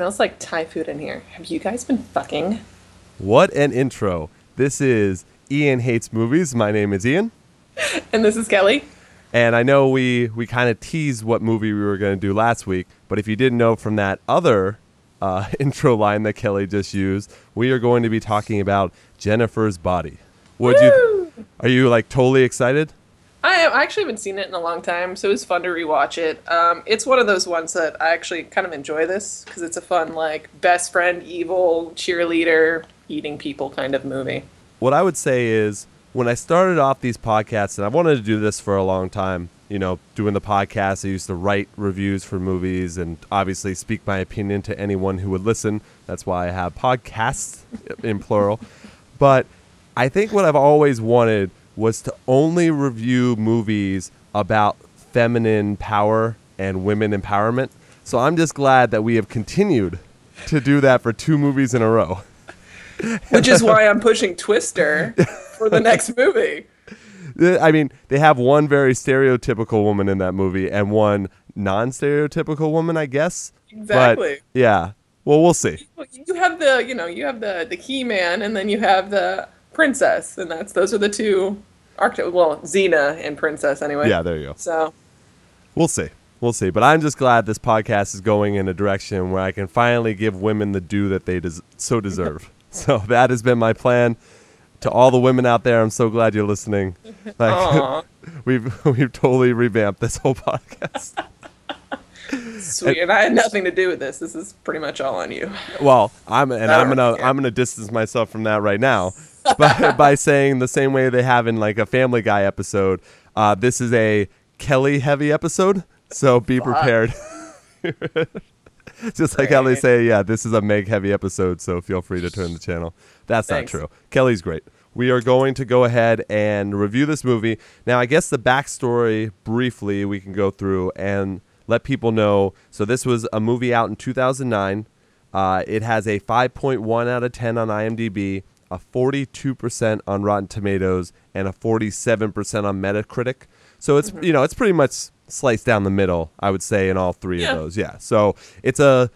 smells like Thai food in here. Have you guys been fucking? What an intro. This is Ian Hates Movies. My name is Ian. And this is Kelly. And I know we, we kind of teased what movie we were going to do last week, but if you didn't know from that other uh, intro line that Kelly just used, we are going to be talking about Jennifer's Body. Would you? Are you like totally excited? I, actually haven't seen it in a long time, so it was fun to rewatch it. Um, it's one of those ones that I actually kind of enjoy this because it's a fun, like, best friend, evil, cheerleader, eating people kind of movie. What I would say is when I started off these podcasts, and I wanted to do this for a long time, you know, doing the podcast, I used to write reviews for movies and obviously speak my opinion to anyone who would listen. That's why I have podcasts in plural. But I think what I've always wanted was to only review movies about feminine power and women empowerment. So I'm just glad that we have continued to do that for two movies in a row. Which is why I'm pushing Twister for the next movie. Uh, I mean, they have one very stereotypical woman in that movie and one non-stereotypical woman, I guess. Exactly. But, yeah. Well, we'll see. You have the, you know, you have the the key man, and then you have the princess, and that's those are the two archetypes. Well, Xena and princess, anyway. Yeah, there you go. So We'll see. We'll see. But I'm just glad this podcast is going in a direction where I can finally give women the due that they des- so deserve. so that has been my plan. To all the women out there, I'm so glad you're listening. Like, we've we've totally revamped this whole podcast. sweet, and I had nothing to do with this. This is pretty much all on you. Well, I'm and I'm gonna care. I'm gonna distance myself from that right now, by by saying the same way they have in like a Family Guy episode. Uh, this is a Kelly heavy episode, so be prepared. Just like how they say, yeah, this is a Meg heavy episode, so feel free to turn the channel. That's Thanks. not true. Kelly's great. We are going to go ahead and review this movie. Now, I guess the backstory briefly we can go through and let people know. So, this was a movie out in 2009. Uh, it has a 5.1 out of 10 on IMDb, a 42% on Rotten Tomatoes, and a 47% on Metacritic. So it's mm-hmm. you know it's pretty much sliced down the middle, I would say, in all three Yeah. of those. Yeah. So it's a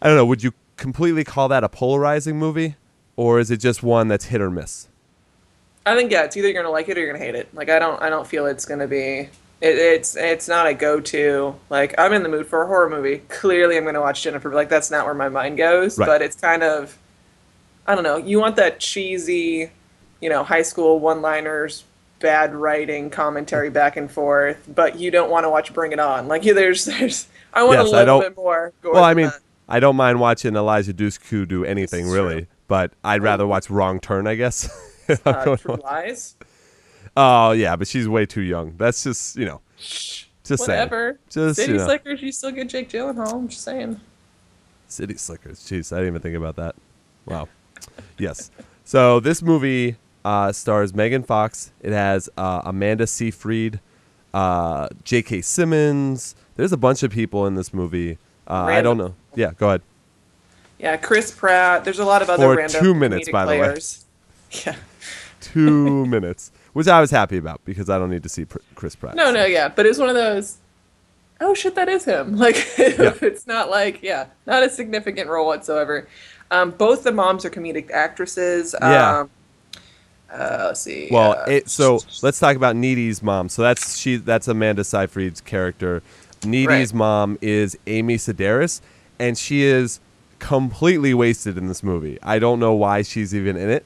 I don't know. Would you completely call that a polarizing movie, or is it just one that's hit or miss? I think yeah, it's either you're gonna like it or you're gonna hate it. Like I don't, I don't feel it's gonna be. It, it's it's not a go-to. Like I'm in the mood for a horror movie. Clearly, I'm gonna watch Jennifer. but, Like that's not where my mind goes. Right. But it's kind of, I don't know. You want that cheesy, you know, high school one-liners, bad writing, commentary back and forth. But you don't want to watch Bring It On. Like there's there's. I want Yes, a I little don't- bit more. Well, I mean, that. I don't mind watching Eliza Dushku do anything really, but I'd rather watch Wrong Turn, I guess. Uh, True Lies. oh yeah, but she's way too young. That's just you know, just saying. Whatever. Just, City you know. Slickers, you still get Jake Gyllenhaal. I'm just saying. City Slickers. Jeez, I didn't even think about that. Wow. Yes. So this movie uh, stars Megan Fox. It has uh, Amanda Seyfried, uh, J.K. Simmons. There's a bunch of people in this movie. Uh, I don't know. Yeah, go ahead. Yeah, Chris Pratt. There's a lot of other For random two minutes, by the way. Yeah. Two minutes, which I was happy about because I don't need to see Pr- Chris Pratt. No, no, yeah, but it's one of those. Oh shit, that is him. Like it's not like yeah, not a significant role whatsoever. Um, both the moms are comedic actresses. Yeah. Um, uh, let's see. Well, uh, it, so let's talk about Needy's mom. So that's she. That's Amanda Seyfried's character. Needy's Right. mom is Amy Sedaris, and she is completely wasted in this movie. I don't know why she's even in it.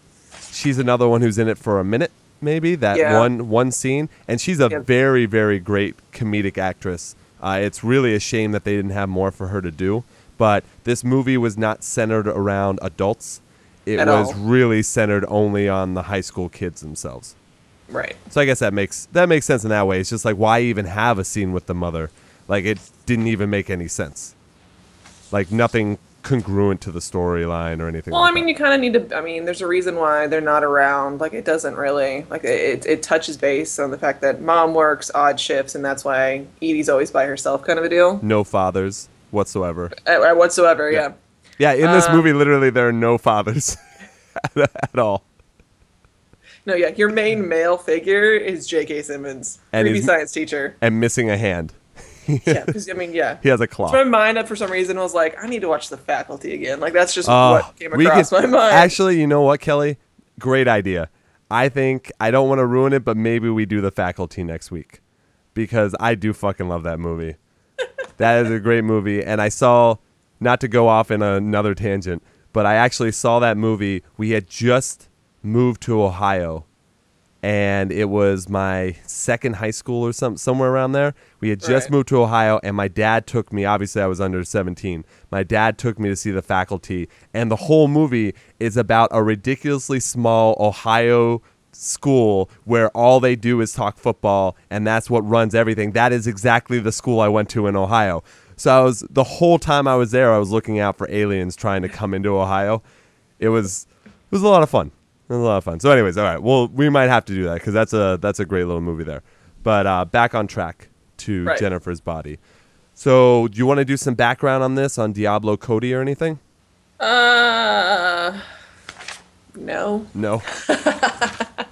She's another one who's in it for a minute, maybe that Yeah. one one scene, and she's a Yeah. very very great comedic actress. Uh, it's really a shame that they didn't have more for her to do. But this movie was not centered around adults. It At was all. really centered only on the high school kids themselves. right. So I guess that makes that makes sense in that way. It's just like why even have a scene with the mother? Like it didn't even make any sense. Like nothing congruent to the storyline or anything. Well, like I mean, that. you kind of need to. I mean, there's a reason why they're not around. Like, it doesn't really like it. It touches base on the fact that mom works odd shifts, and that's why Needy's always by herself, kind of a deal. no fathers whatsoever. Uh, uh, whatsoever, Yeah. yeah. Yeah, in this Uh, movie, literally there are no fathers at all. No, yeah. Your main male figure is J.K. Simmons, And creepy science teacher. and missing a hand. yeah, I mean, yeah. He has a claw. So my mind up for some reason was like, I need to watch The Faculty again. Like that's just Oh, what came across could- my mind. Actually, you know what, Kelly? Great idea. I think I don't want to ruin it, but maybe we do the faculty next week because I do fucking love that movie. That is a great movie, and I saw not to go off in another tangent, but I actually saw that movie. We had just moved to Ohio, and it was my second high school or some somewhere around there. We had just Right. moved to Ohio, and my dad took me. Obviously, I was under seventeen. My dad took me to see the faculty, and the whole movie is about a ridiculously small Ohio school where all they do is talk football, and that's what runs everything. That is exactly the school I went to in Ohio. So I was the whole time I was there, I was looking out for aliens trying to come into Ohio. It was it was a lot of fun. It was a lot of fun. So, anyways, all right. Well, we might have to do that because that's a that's a great little movie there. But uh, back on track to Right. Jennifer's body. So, do you want to do some background on this on Diablo Cody or anything? uh, no, No.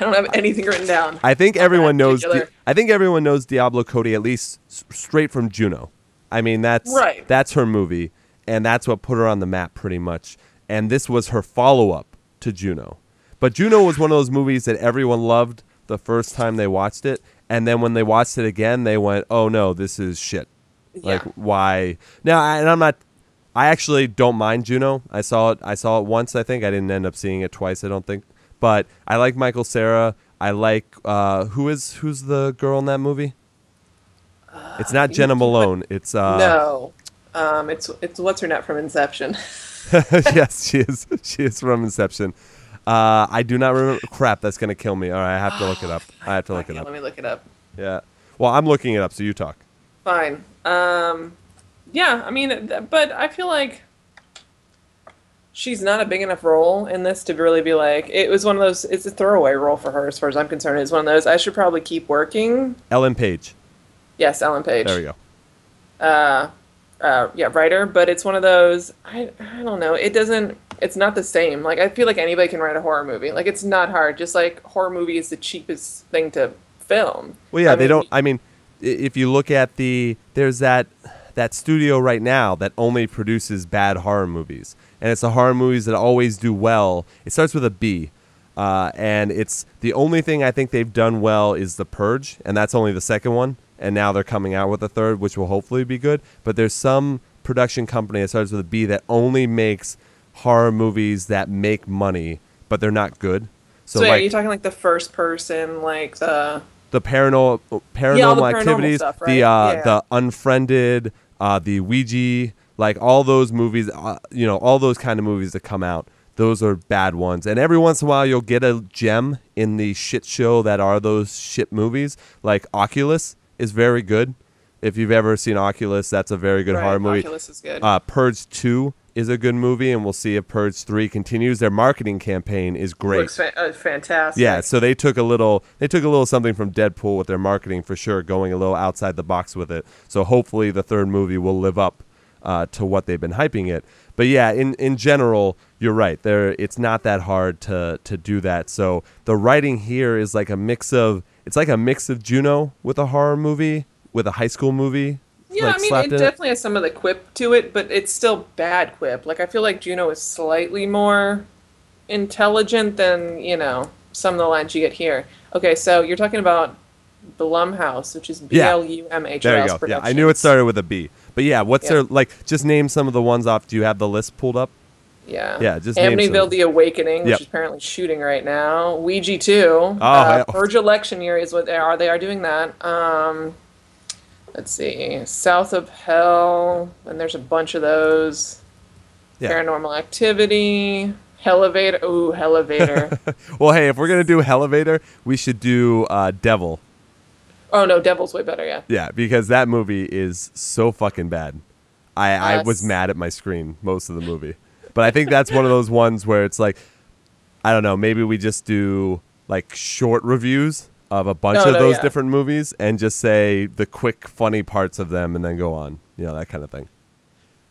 I don't have anything written down. I think everyone knows. Di- I think everyone knows Diablo Cody at least s- straight from Juno. I mean, that's Right. That's her movie, and that's what put her on the map pretty much. And this was her follow up to Juno. But Juno was one of those movies that everyone loved the first time they watched it, and then when they watched it again, they went, "Oh no, this is shit." Like Yeah. why? Now, I, and I'm not. I actually don't mind Juno. I saw it. I saw it once. I think I didn't end up seeing it twice. I don't think. But I like Michael Cera. I like uh, who is who's the girl in that movie? It's not Jena Malone. It's uh, no, um, it's it's what's her name from Inception. yes, she is. She is from Inception. Uh, I do not remember. Crap, that's gonna kill me. All right, I have to look it up. I have to look it up. Let me look it up. Yeah. Well, I'm looking it up, so you talk. Fine. Um, yeah, I mean, but I feel like she's not a big enough role in this to really be like. It was one of those. It's a throwaway role for her, as far as I'm concerned. It's one of those. I should probably keep working. Ellen Page. Yes, Ellen Page. There we go. Uh, uh, yeah, writer. But it's one of those. I I don't know. It doesn't. It's not the same. Like I feel like anybody can write a horror movie. Like it's not hard. Just like horror movie is the cheapest thing to film. Well, yeah, I they mean, don't. I mean, if you look at the, there's that that studio right now that only produces bad horror movies, and it's the horror movies that always do well. It starts with a B, uh, and it's the only thing I think they've done well is The Purge, and that's only the second one. And now they're coming out with a third, which will hopefully be good. But there's some production company that starts with a B that only makes horror movies that make money, but they're not good. So, So, yeah, like you're talking like the first person, like the the paranormal paranormal Yeah, the paranormal activities, stuff, the uh, Yeah. the unfriended, uh, the Ouija, like all those movies, uh, you know, all those kind of movies that come out. Those are bad ones, and every once in a while you'll get a gem in the shit show that are those shit movies. Like Oculus is very good. If you've ever seen Oculus, that's a very good Right, horror movie. Oculus is good. Uh, Purge Two is a good movie, and we'll see if Purge Three continues. Their marketing campaign is great. Looks fa- uh, fantastic. Yeah, so they took a little they took a little something from Deadpool with their marketing for sure, going a little outside the box with it. So hopefully the third movie will live up uh, to what they've been hyping it. But yeah, in in general, you're right. There it's not that hard to to do that. So the writing here is like a mix of it's like a mix of Juno with a horror movie with a high school movie. Yeah, like, I mean, it in definitely has some of the quip to it, but it's still bad quip. Like, I feel like Juno is slightly more intelligent than, you know, some of the lines you get here. Okay, so you're talking about Blumhouse, which is B. L U M H you go. Yeah, I knew it started with a B. But yeah, what's Yeah. their like? Just name some of the ones off. Do you have the list pulled up? Yeah. Yeah, just Amityville. The Awakening, which Yep. is apparently shooting right now. Ouija 2. Oh, uh, I- Purge Election Year is what they are. They are doing that. Um, let's see. South of Hell, and there's a bunch of those. Yeah. Paranormal Activity. Elevator. Ooh, Elevator. Well, hey, if we're gonna do Elevator, we should do uh, Devil. Oh no, Devil's way better. Yeah. Yeah, because that movie is so fucking bad. I, I was mad at my screen most of the movie. But I think that's one of those ones where it's like, I don't know, maybe we just do like short reviews of a bunch No, of no, those yeah. different movies and just say the quick, funny parts of them and then go on. You know, that kind of thing.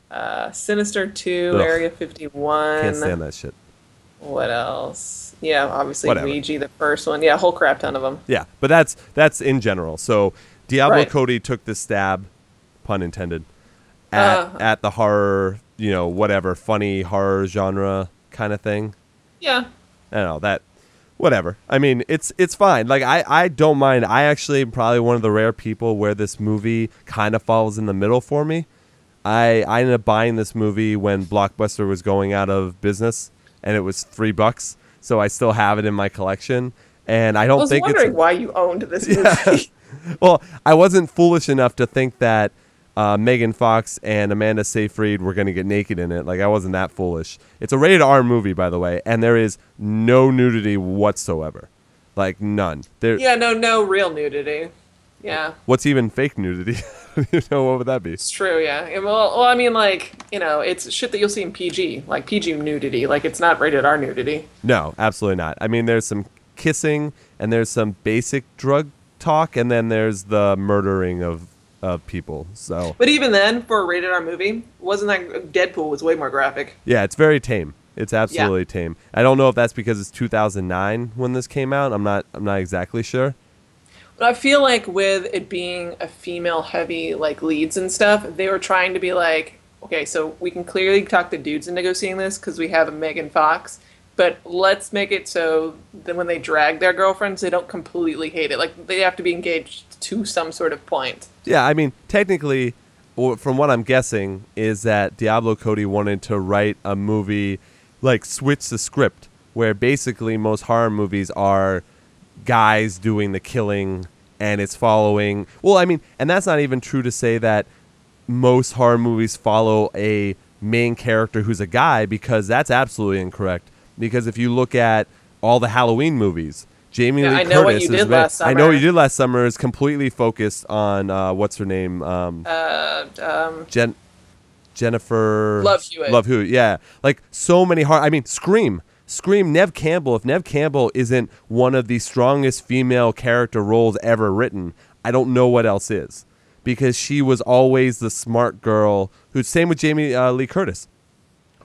Uh, Sinister 2, Ugh. Area 51. Can't stand that shit. What else? Yeah, obviously Whatever. Ouija, the first one. Yeah, a whole crap ton of them. Yeah, but that's that's in general. So Diablo Right. Cody took the stab, pun intended, at Uh. at the horror, you know, whatever funny horror genre kind of thing. Yeah. I don't know that whatever. I mean, it's it's fine. Like I I don't mind. I actually am probably one of the rare people where this movie kind of falls in the middle for me. I I ended up buying this movie when Blockbuster was going out of business and it was 3 bucks. So I still have it in my collection and I don't I was think wondering it's why you owned this movie. well, I wasn't foolish enough to think that uh, Megan Fox and Amanda Seyfried were going to get naked in it. Like I wasn't that foolish. It's a rated R movie, by the way, and there is no nudity whatsoever. Like none. There. yeah, no, no real nudity. Yeah, What's even fake nudity? you know what would that be? it's true. Yeah. And Well, well, I mean, like, you know, it's shit that you'll see in PG, like PG nudity. Like, it's not rated R nudity. No, absolutely not. I mean, there's some kissing and there's some basic drug talk, and then there's the murdering of of people. So But even then, for a rated R movie, wasn't that Deadpool was way more graphic? Yeah, it's very tame. It's absolutely tame. I don't know if that's because it's 2009 when this came out. I'm not. I'm not exactly sure. But I feel like with it being a female heavy like leads and stuff, they were trying to be like, okay, so we can clearly talk the dudes into go seeing this because we have a Megan Fox, but let's make it so that when they drag their girlfriends, they don't completely hate it. Like they have to be engaged to some sort of point. Yeah, I mean, technically, from what I'm guessing, is that Diablo Cody wanted to write a movie, like switch the script, where basically most horror movies are guys doing the killing, and it's following. Well, I mean, and that's not even true to say that most horror movies follow a main character who's a guy, because that's absolutely incorrect. Because if you look at all the Halloween movies. Jamie Yeah, Lee I know what Curtis you is did last I know what you did last summer is completely focused on uh, what's her name, um, Uh, um, Jen, Jennifer Love Hewitt. Love Hewitt, yeah. Like so many horror. I mean, Scream, Scream. Neve Campbell. If Neve Campbell isn't one of the strongest female character roles ever written, I don't know what else is, because she was always the smart girl. Who same with Jamie uh, Lee Curtis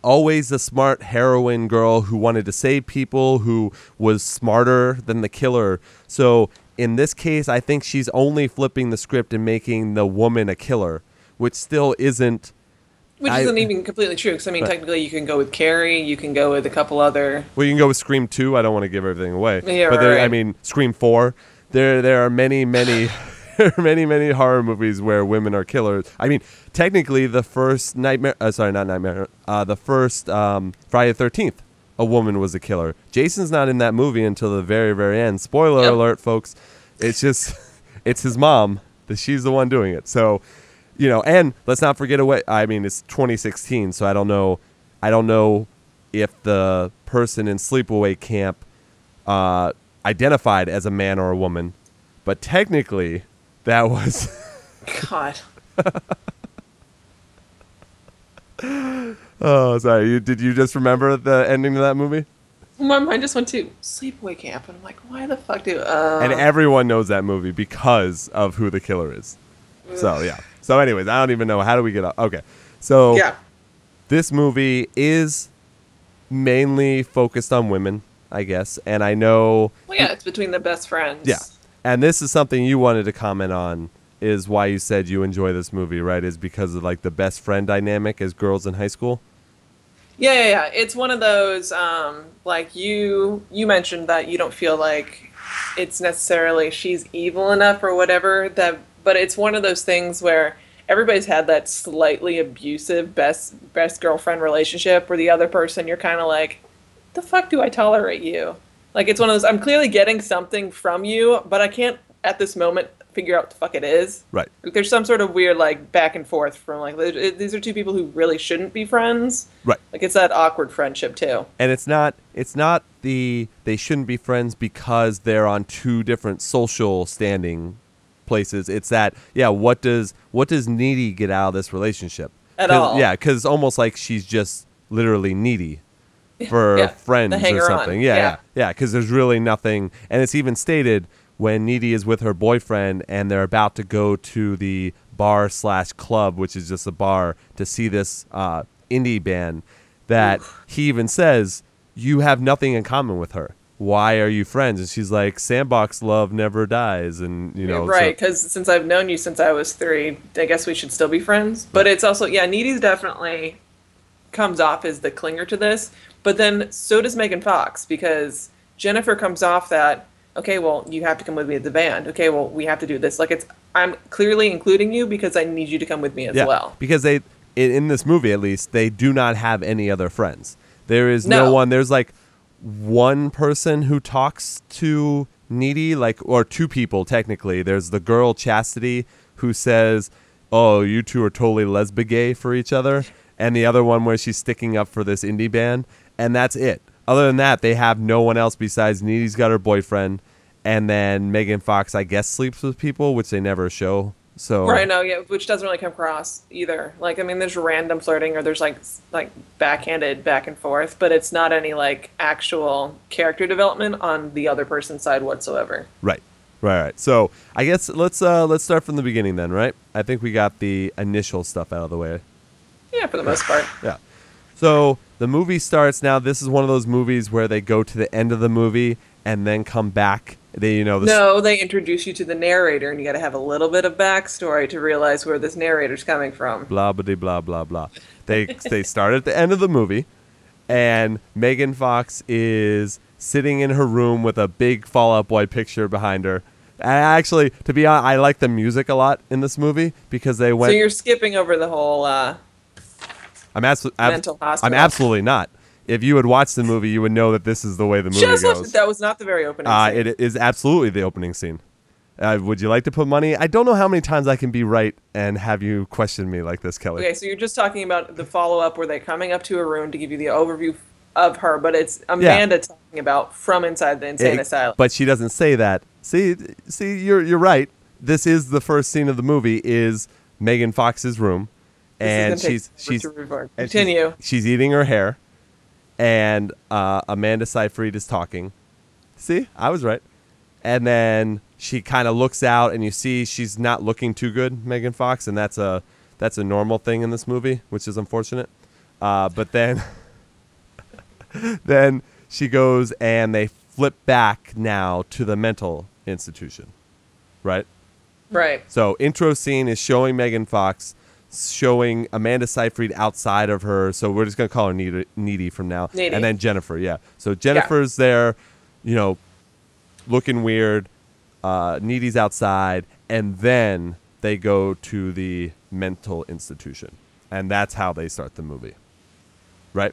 always the smart heroine girl who wanted to save people, who was smarter than the killer. So in this case, I think she's only flipping the script and making the woman a killer, which still isn't. Which I- isn't even completely true because I mean, Right. technically, you can go with Carrie, you can go with a couple other. Well, you can go with Scream Two. I don't want to give everything away, Yeah, but there, I mean, Scream Four. There, there are many, many. many, many horror movies where women are killers. I mean, technically, the first Nightmare, uh, sorry, not Nightmare, uh, the first um, Friday the Thirteenth, a woman was a killer. Jason's not in that movie until the very, very end. Spoiler Yep. alert, folks. It's just, it's his mom that she's the one doing it. So, you know, and let's not forget away. I mean, it's 2016, so I don't know, I don't know if the person in sleepaway camp uh, identified as a man or a woman, but technically, that was. God. oh, sorry. You, did you just remember the ending of that movie? My mind just went to sleepaway camp, and I'm like, why the fuck do? Uh, and everyone knows that movie because of who the killer is. So yeah. So, anyways, I don't even know how do we get up. Okay, so yeah, this movie is mainly focused on women, I guess, and I know well, yeah, it's between the best friends. Yeah. And this is something you wanted to comment on is why you said you enjoy this movie, right? Is because of like the best friend dynamic as girls in high school? Yeah, yeah, yeah. It's one of those um like you you mentioned that you don't feel like it's necessarily she's evil enough or whatever that but it's one of those things where everybody's had that slightly abusive best best girlfriend relationship where the other person you're kind of like the fuck do I tolerate you? Like it's one of those I'm clearly getting something from you, but I can't at this moment figure out what the fuck it is. Right. Like, there's some sort of weird like back and forth from like th- these are two people who really shouldn't be friends. Right. Like it's that awkward friendship too. And it's not it's not the they shouldn't be friends because they're on two different social standing places. It's that yeah, what does what does needy get out of this relationship? At all. Yeah, cuz it's almost like she's just literally needy for Yeah, friends or something. Yeah, Yeah. yeah. Yeah, because there's really nothing, and it's even stated when Needy is with her boyfriend and they're about to go to the bar slash club, which is just a bar, to see this uh, indie band, that he even says you have nothing in common with her. Why are you friends? And she's like, sandbox love never dies, and you know, so- right because since i've known you since i was three i guess we should still be friends but it's also yeah needy's definitely comes off as the clinger to this but then so does megan fox because jennifer comes off that okay well you have to come with me at the band okay well we have to do this like it's i'm clearly including you because i need you to come with me as yeah, well because they in, in this movie at least they do not have any other friends. There is no, No. one. There's like one person who talks to Needy, like or two people technically. There's the girl Chastity who says, "Oh, you two are totally lesbian for each other," and the other one where she's sticking up for this indie band, and that's it. Other than that, they have no one else besides Needy's got her boyfriend, and then Megan Fox, I guess, sleeps with people, which they never show. So Right, no, yeah, which doesn't really come across either. Like, I mean, there's random flirting or there's like like backhanded back and forth, but it's not any like actual character development on the other person's side whatsoever. Right. Right, right. So I guess let's uh let's start from the beginning then, right? I think we got the initial stuff out of the way. Yeah, for the most part. Yeah. So the movie starts now. This is one of those movies where they go to the end of the movie and then come back. They, you know, the No, they introduce you to the narrator, and you got to have a little bit of backstory to realize where this narrator's coming from. blah blah blah blah blah. They they start at the end of the movie, and Megan Fox is sitting in her room with a big Fall Out Boy picture behind her. And actually, to be honest, I like the music a lot in this movie because they went. So you're skipping over the whole. Uh, I'm absolutely. Mental I'm absolutely not. If you had watched the movie, you would know that this is the way the movie just goes. That was not the very opening. Uh, scene. it is absolutely the opening scene. Uh, would you like to put money? I don't know how many times I can be right and have you question me like this, Kelly. Okay, so you're just talking about the follow up where they're coming up to a room to give you the overview of her, but it's Amanda talking about from inside the insane It- asylum. But she doesn't say that. See, see, you're you're right. This is the first scene of the movie. Is Megan Fox's room, This and she's she's and she's- Continue. She's, eating her hair, and uh, Amanda Seyfried is talking. See, I was right. And then she kind of looks out, and you see she's not looking too good, Megan Fox, and that's a that's a normal thing in this movie, which is unfortunate. Uh, but then, then she goes and they flip back now to the mental institution, right? Right. So intro scene is showing Megan Fox, showing Amanda Seyfried outside of her. So we're just gonna call her Needy, Needy from now, Needy. and then Jennifer. Yeah. So Jennifer's there, you know, looking weird. Uh, Needy's outside, and then they go to the mental institution, and that's how they start the movie, right?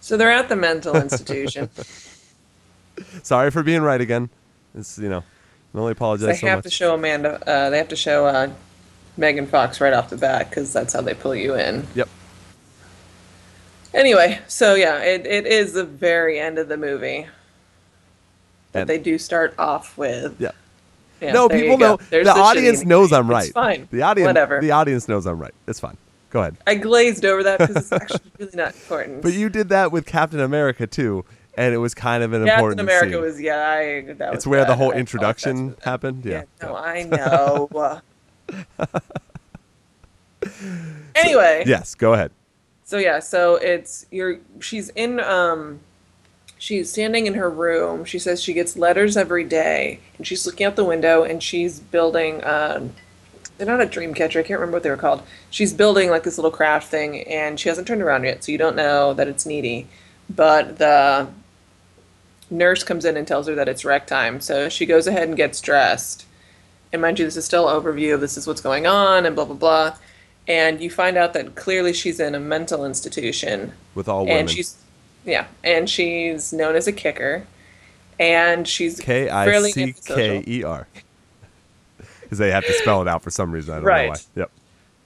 So they're at the mental institution. Sorry for being right again. It's you know, I only apologize they so have much. to show Amanda. Uh, they have to show uh, Megan Fox right off the bat because that's how they pull you in. Yep. Anyway, so yeah, it, it is the very end of the movie that And- they do start off with. Yeah. Yeah, no, people know. There's the shitty audience knows I'm right. It's fine. The audience, Whatever. The audience knows I'm right. It's fine. Go ahead. I glazed over that because it's actually really not important. But you did that with Captain America too, and it was kind of an Captain important America scene. was yeah. I, that was it's where the whole I introduction happened. Yeah. Yeah, no, I know. anyway, Yes. Go ahead. so yeah, so it's you're she's in um she's standing in her room. She says she gets letters every day and she's looking out the window and she's building um they're not a dream catcher, I can't remember what they were called. She's building like this little craft thing and she hasn't turned around yet, so you don't know that it's needy. But the nurse comes in and tells her that it's rec time, so she goes ahead and gets dressed. And mind you, this is still an overview this is what's going on and blah blah blah. And you find out that clearly she's in a mental institution With all women. and she's yeah, and she's known as a kicker, and she's K I fairly C K. E R. Because they have to spell it out for some reason. I don't Right. know why.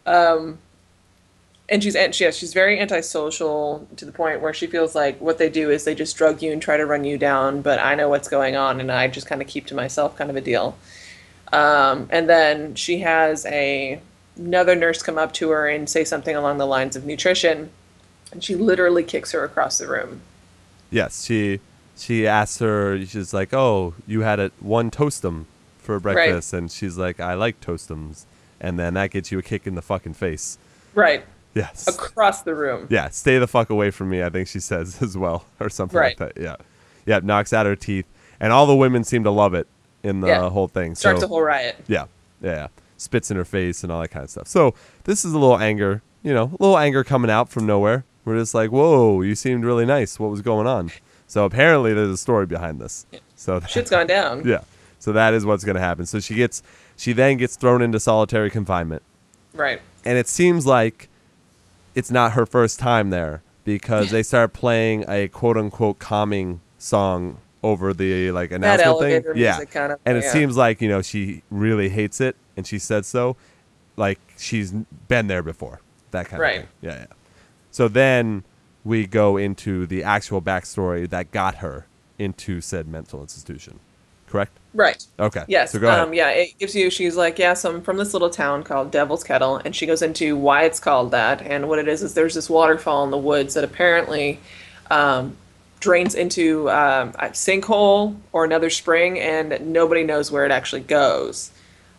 Yep. Um, and she's and she, yeah, she's very antisocial to the point where she feels like what they do is they just drug you and try to run you down, but I know what's going on and I just kind of keep to myself, kind of a deal. Um, and then she has a another nurse come up to her and say something along the lines of nutrition, and she literally kicks her across the room. Yes. She she asks her. She's like, "Oh, you had a one toastum for breakfast," and she's like, "I like toastums," and then that gets you a kick in the fucking face. Right. Yes. across the room. Yeah, stay the fuck away from me. I think she says as well, or something Right. like that. Yeah, yeah, knocks out her teeth, and all the women seem to love it in the Yeah. whole thing. Starts so, a whole riot. yeah, yeah, spits in her face and all that kind of stuff. So this is a little anger, you know, a little anger coming out from nowhere. We're just like, whoa, you seemed really nice. What was going on? So apparently there's a story behind this. So Shit's gone down. yeah, so that is what's going to happen. So she gets, she then gets thrown into solitary confinement Right. and it seems like it's not her first time there because they start playing a quote unquote calming song over the like announcement thing. Yeah, kind of- and it yeah. seems like you know she really hates it, and she said so. Like she's been there before, that kind Right. of thing. Yeah, yeah. So then we go into the actual backstory that got her into said mental institution. Correct? Right. Okay. Yes. So go ahead. Um, yeah, it gives you, she's like, yeah, so I'm from this little town called Devil's Kettle. And she goes into why it's called that. And what it is, is there's this waterfall in the woods that apparently um, drains into um, a sinkhole or another spring, and nobody knows where it actually goes.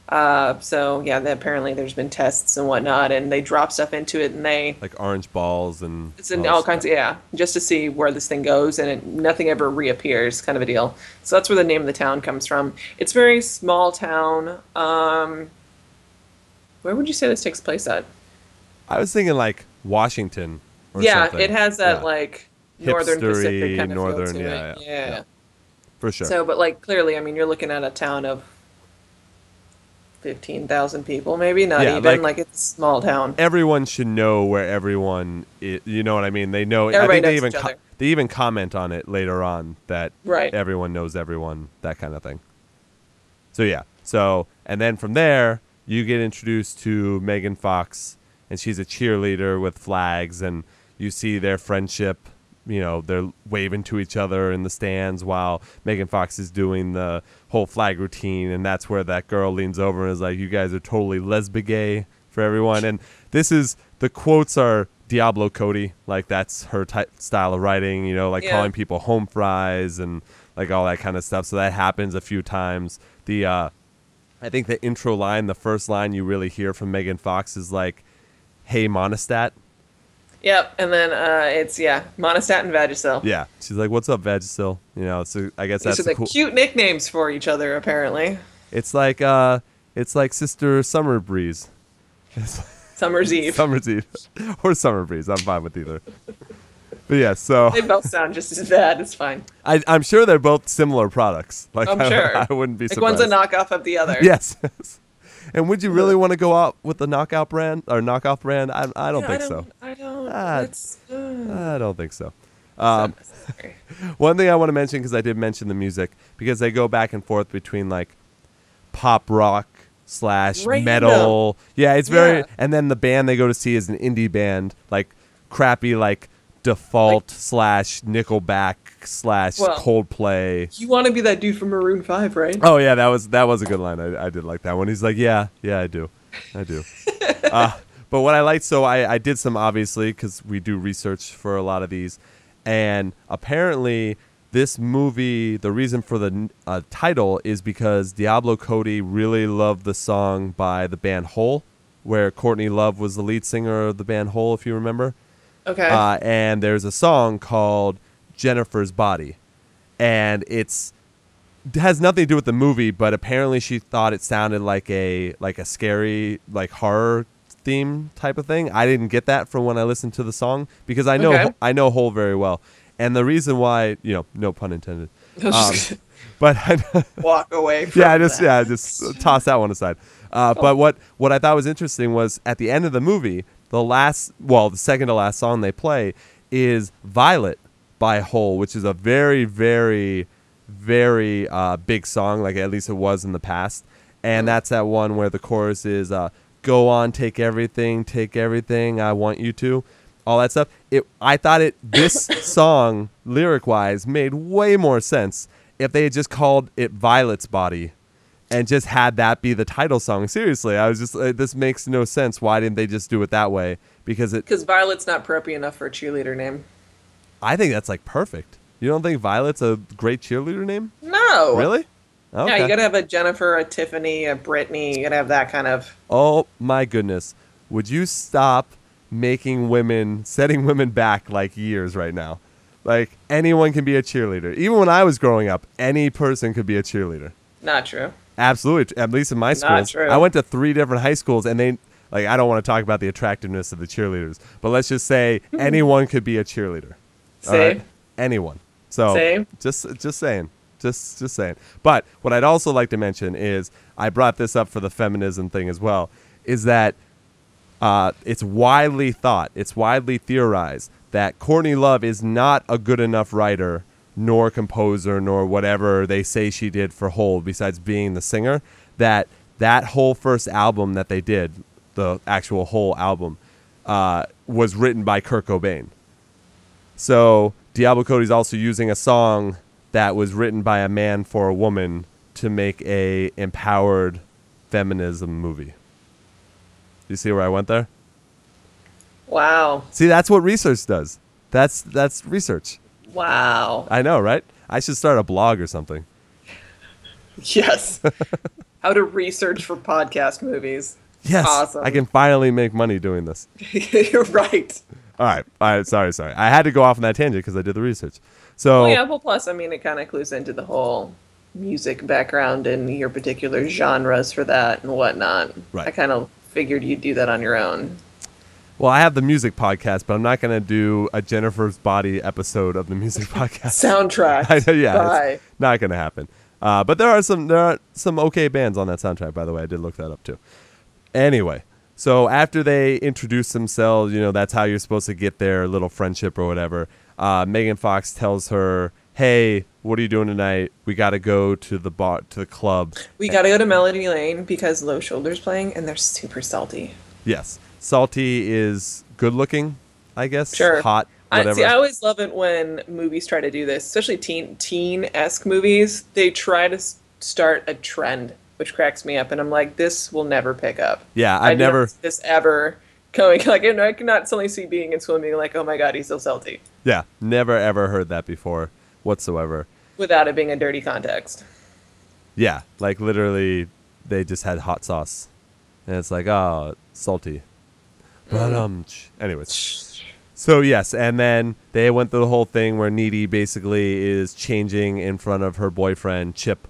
Uh, so, yeah, apparently there's been tests and whatnot, and they drop stuff into it and they. like orange balls and It's in all all kinds of yeah, just to see where this thing goes, and it, nothing ever reappears, kind of a deal. So that's where the name of the town comes from. It's a very small town. Um, where would you say this takes place at? I was thinking like Washington. Or yeah, something. it has that Yeah, like northern Pacific kind of northern, feel to yeah, it. yeah, Yeah. yeah. for sure. So, but like clearly, I mean, you're looking at a town of fifteen thousand people, maybe not even. like- Like, it's a small town. everyone should know where everyone. i you know what I mean? They know. Everybody I think they even co- they even comment on it later on that Right. everyone knows everyone, that kind of thing. So yeah. So and then from there you get introduced to Megan Fox, and she's a cheerleader with flags, and you see their friendship. You know, they're waving to each other in the stands while Megan Fox is doing the whole flag routine, and that's where that girl leans over and is like, "You guys are totally lesbigay for everyone." And this is the quotes are Diablo Cody, like that's her type style of writing. You know, like Yeah. calling people home fries and like all that kind of stuff. So that happens a few times. The uh, I think the intro line, the first line you really hear from Megan Fox is like, "Hey, Monistat." Yep, and then uh, it's yeah, Monistat and Vagisil. Yeah, she's like, "What's up, Vagisil?" You know, so I guess These that's are the cool. cute nicknames for each other, apparently. It's like uh, it's like Sister Summer Breeze, Summer's Eve. Summer's Eve, or Summer Breeze. I'm fine with either. But yeah, so They both sound just as bad. It's fine. I, I'm sure they're both similar products. Like I'm I, sure. I wouldn't be Like surprised. one's a knockoff of the other. Yes. And would you really want to go out with the knockout brand or knockoff brand? I, I don't Yeah, think I so. don't, I don't. Uh, I don't think so. Um, one thing I want to mention because I did mention the music because they go back and forth between like pop rock slash Random. metal. Yeah, it's very. Yeah. And then the band they go to see is an indie band, like crappy like Default Like- slash Nickelback slash Well- Coldplay. You want to be that dude from Maroon Five, right? Oh yeah, that was that was a good line. I, I did like that one. He's like, yeah, yeah, I do, I do. uh, but what I liked, so I, I did some obviously because we do research for a lot of these, and apparently this movie, the reason for the uh, title is because Diablo Cody really loved the song by the band Hole, where Courtney Love was the lead singer of the band Hole, if you remember. Okay. Uh, and there's a song called Jennifer's Body. And it's it has nothing to do with the movie, but apparently she thought it sounded like a like a scary like horror theme type of thing. I didn't get that from when I listened to the song because I know Okay. I know Hole very well. And the reason why, you know, no pun intended. Um, but I, walk away. From yeah, I just that. yeah, just toss that one aside. Uh, But what what I thought was interesting was at the end of the movie, the last, well, the second to last song they play is "Violet" by Hole, which is a very, very, very uh, big song. Like at least it was in the past, and that's that one where the chorus is uh, "Go on, take everything, take everything, I want you to." All that stuff. It. I thought it. This song, lyric wise, made way more sense if they had just called it Violet's Body and just had that be the title song. Seriously, I was just uh, this makes no sense. Why didn't they just do it that way? Because it Because Violet's not preppy enough for a cheerleader name. I think that's like perfect. You don't think Violet's a great cheerleader name? No. Really? Okay. Yeah, you gotta have a Jennifer, a Tiffany, a Brittany. You gotta have that kind of. oh my goodness. Would you stop making women, setting women back like years right now. Like anyone can be a cheerleader. Even when I was growing up, any person could be a cheerleader. Not true. Absolutely. At least in my schools. true. I went to three different high schools and they like I don't want to talk about the attractiveness of the cheerleaders, but let's just say anyone could be a cheerleader. Same. right? Anyone. So Same. just just saying. Just just saying. But what I'd also like to mention is I brought this up for the feminism thing as well, is that uh, it's widely thought, it's widely theorized that Courtney Love is not a good enough writer, nor composer, nor whatever they say she did for Hole, besides being the singer. That that whole first album that they did, the actual whole album, uh, was written by Kurt Cobain. So Diablo Cody's also using a song that was written by a man for a woman to make a empowered feminism movie. You see where I went there? Wow. See, that's what research does. That's that's research. Wow. I know, right? I should start a blog or something. Yes. How to research for podcast movies. Yes, Awesome. I can finally make money doing this. You're right. All right, all right. Sorry, sorry. I had to go off on that tangent because I did the research. So Well, yeah. Well, plus, I mean, it kind of clues into the whole music background and your particular genres for that and whatnot. Right. I kind of figured you'd do that on your own. Well, I have the music podcast, but I'm not going to do a Jennifer's Body episode of the music podcast. Soundtrack. I yeah, Bye. it's not going to happen. Uh, but there are some there are some okay bands on that soundtrack. By the way, I did look that up too. Anyway, so after they introduce themselves, you know that's how you're supposed to get their little friendship or whatever. Uh, Megan Fox tells her, "Hey, what are you doing tonight? We got to go to the bar to the club." We got to go to Melody Lane because Low Shoulder's playing, and they're super salty. Yes, Salty is good looking, I guess. Sure. hot, I, whatever. see, I always love it when movies try to do this, especially teen teen esque movies. They try to start a trend, which cracks me up, and I'm like, this will never pick up. yeah, I I've not never. this ever going like and I cannot suddenly see being in swimming like, oh my god, he's so salty, Yeah, never ever heard that before whatsoever. without it being a dirty context. Yeah, like literally, they just had hot sauce, and it's like, oh, salty. But um, anyways, so yes, and then they went through the whole thing where Needy basically is changing in front of her boyfriend Chip.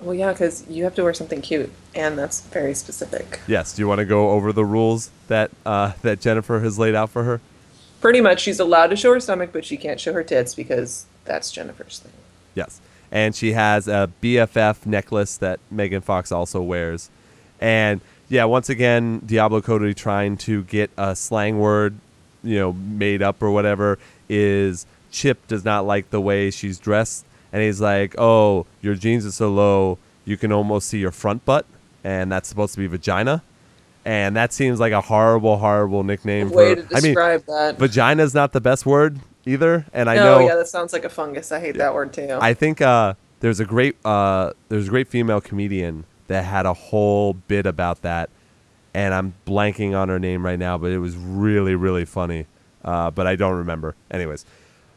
Well, yeah, because you have to wear something cute, and that's very specific. Yes, do you want to go over the rules that uh, that Jennifer has laid out for her? Pretty much, she's allowed to show her stomach, but she can't show her tits because that's Jennifer's thing. Yes. And she has a BFF necklace that Megan Fox also wears. And yeah, once again, Diablo Cody trying to get a slang word, you know, made up or whatever is Chip does not like the way she's dressed. And he's like, oh, your jeans are so low, you can almost see your front butt. And that's supposed to be vagina. And that seems like a horrible, horrible nickname Way for. to I mean, describe that. vagina's not the best word either. And I no, know. yeah, that sounds like a fungus. I hate that word too. I think uh, there's a great uh, there's a great female comedian that had a whole bit about that, and I'm blanking on her name right now, but it was really really funny. Uh, but I don't remember. Anyways,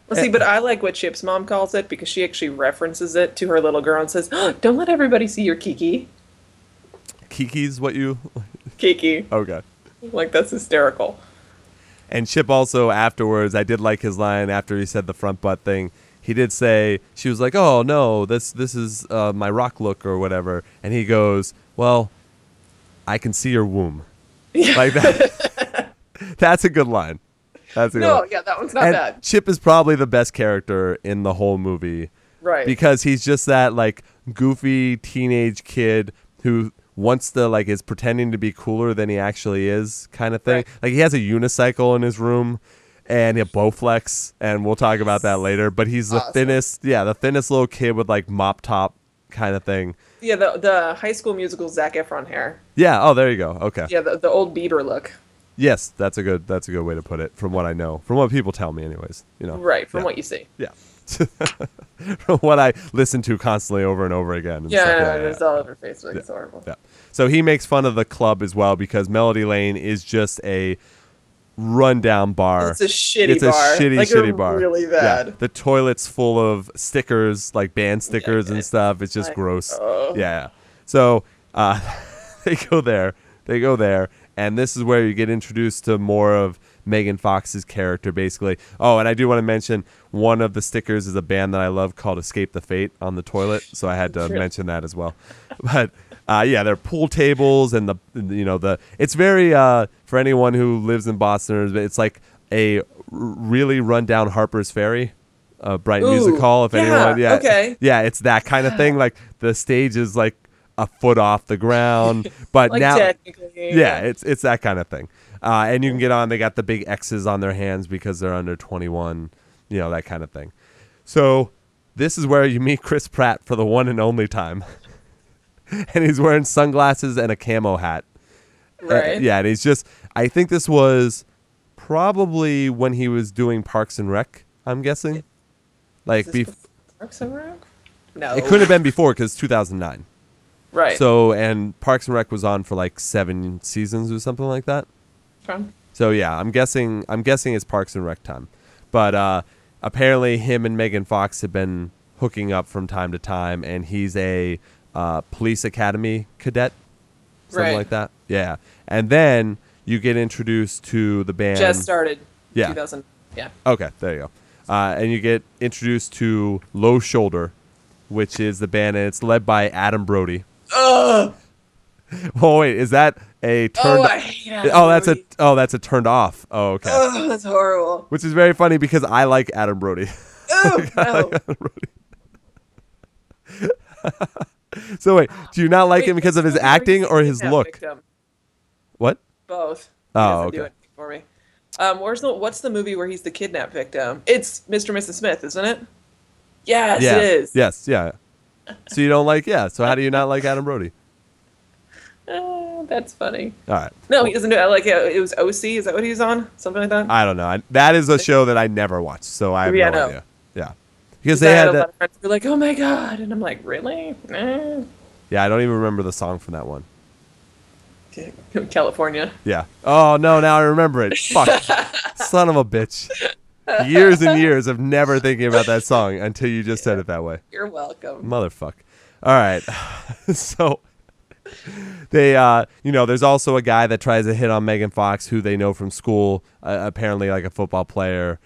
Well, see, but I like what Chip's mom calls it because she actually references it to her little girl and says, oh, "Don't let everybody see your Kiki." Kiki's what you Kiki, okay. like that's hysterical. And Chip also afterwards, I did like his line after he said the front butt thing. He did say she was like, "Oh no, this this is uh, my rock look or whatever," and he goes, "Well, I can see your womb." Yeah. Like that. That's a good line. That's No, line. yeah, that one's not and bad. Chip is probably the best character in the whole movie Right. because he's just that like goofy teenage kid who wants to like is pretending to be cooler than he actually is kind of thing. Right. Like he has a unicycle in his room and a Bowflex and we'll talk about that later, but he's the Awesome. thinnest, yeah, the thinnest little kid with like mop top kind of thing. yeah, the the High School Musical Zac Efron hair. Yeah, oh there you go. Okay. Yeah, the, the old Bieber look. Yes, that's a good that's a good way to put it from what I know. From what people tell me anyways, you know. Right, from Yeah. what you see. Yeah. From what I listen to constantly over and over again. and Yeah, stuff. yeah, it's all over Facebook. It's horrible. yeah. So he makes fun of the club as well because Melody Lane is just a rundown bar. It's a shitty It's a bar. shitty, like, shitty bar. Really Yeah. bad. The toilet's full of stickers, like band stickers and good. stuff. It's just gross. oh. Yeah. So uh, they go there. They go there, and this is where you get introduced to more of Megan Fox's character, basically. Oh, and I do want to mention one of the stickers is a band that I love called Escape the Fate on the toilet, so I had to Really? mention that as well. But uh, yeah, they're pool tables and the you know the it's very uh, for anyone who lives in Boston. It's like a really rundown Harper's Ferry. Uh, Brighton Music Hall, if yeah, anyone, yeah, okay. yeah, it's that kind of thing. Like the stage is like a foot off the ground, but Like now, technically. yeah, it's it's that kind of thing. Uh, and you can get on. They got the big X's on their hands because they're under 21. You know that kind of thing. So this is where you meet Chris Pratt for the one and only time, and he's wearing sunglasses and a camo hat. Uh, Right. yeah, and he's just. I think this was probably when he was doing Parks and Rec. I'm guessing, like bef- before Parks and Rec? No. it couldn't have been before because 2009. Right. So and Parks and Rec was on for like seven seasons or something like that. Fun. So yeah, I'm guessing I'm guessing it's Parks and Rec time. But uh, apparently him and Megan Fox have been hooking up from time to time, and he's a uh, police academy cadet, something Right. like that. Yeah, and then you get introduced to the band. Just started. Yeah. 2000. Yeah. Okay, there you go. Uh, and you get introduced to Low Shoulder, which is the band, and it's led by Adam Brody. Ugh. Oh wait, is that a turned? Oh, I hate Adam oh, that's a oh, that's a turned off. Oh, okay. Ugh, that's horrible. Which is very funny because I like Adam Brody. Ugh, no. so wait, do you not like Wait, him because of his acting or his look? victim? What? Both. Oh, doesn't okay. anything for me. Um, where's the what's the movie where he's the kidnap victim? It's Mr. and Mrs. Smith, isn't it? Yes, yeah. it is. Yes. Yeah. So you don't like? Yeah. So how do you not like Adam Brody? Uh, that's funny. All right. No, he doesn't do it. Like it was OC. Is that what he was on? Something like that. I don't know. I, that is a show that I never watched, so I have Yeah, no no. idea. Yeah. Because I they had had. a that- lot of friends who were like, "Oh my god," and I'm like, "Really?" Eh. yeah, I don't even remember the song from that one. California. Yeah. Oh no! Now I remember it. Fuck. Son of a bitch. Years and years of never thinking about that song until you just said it that way. You're welcome. Motherfuck. All right. so they uh you know, there's also a guy that tries to hit on Megan Fox who they know from school, uh, apparently like a football player,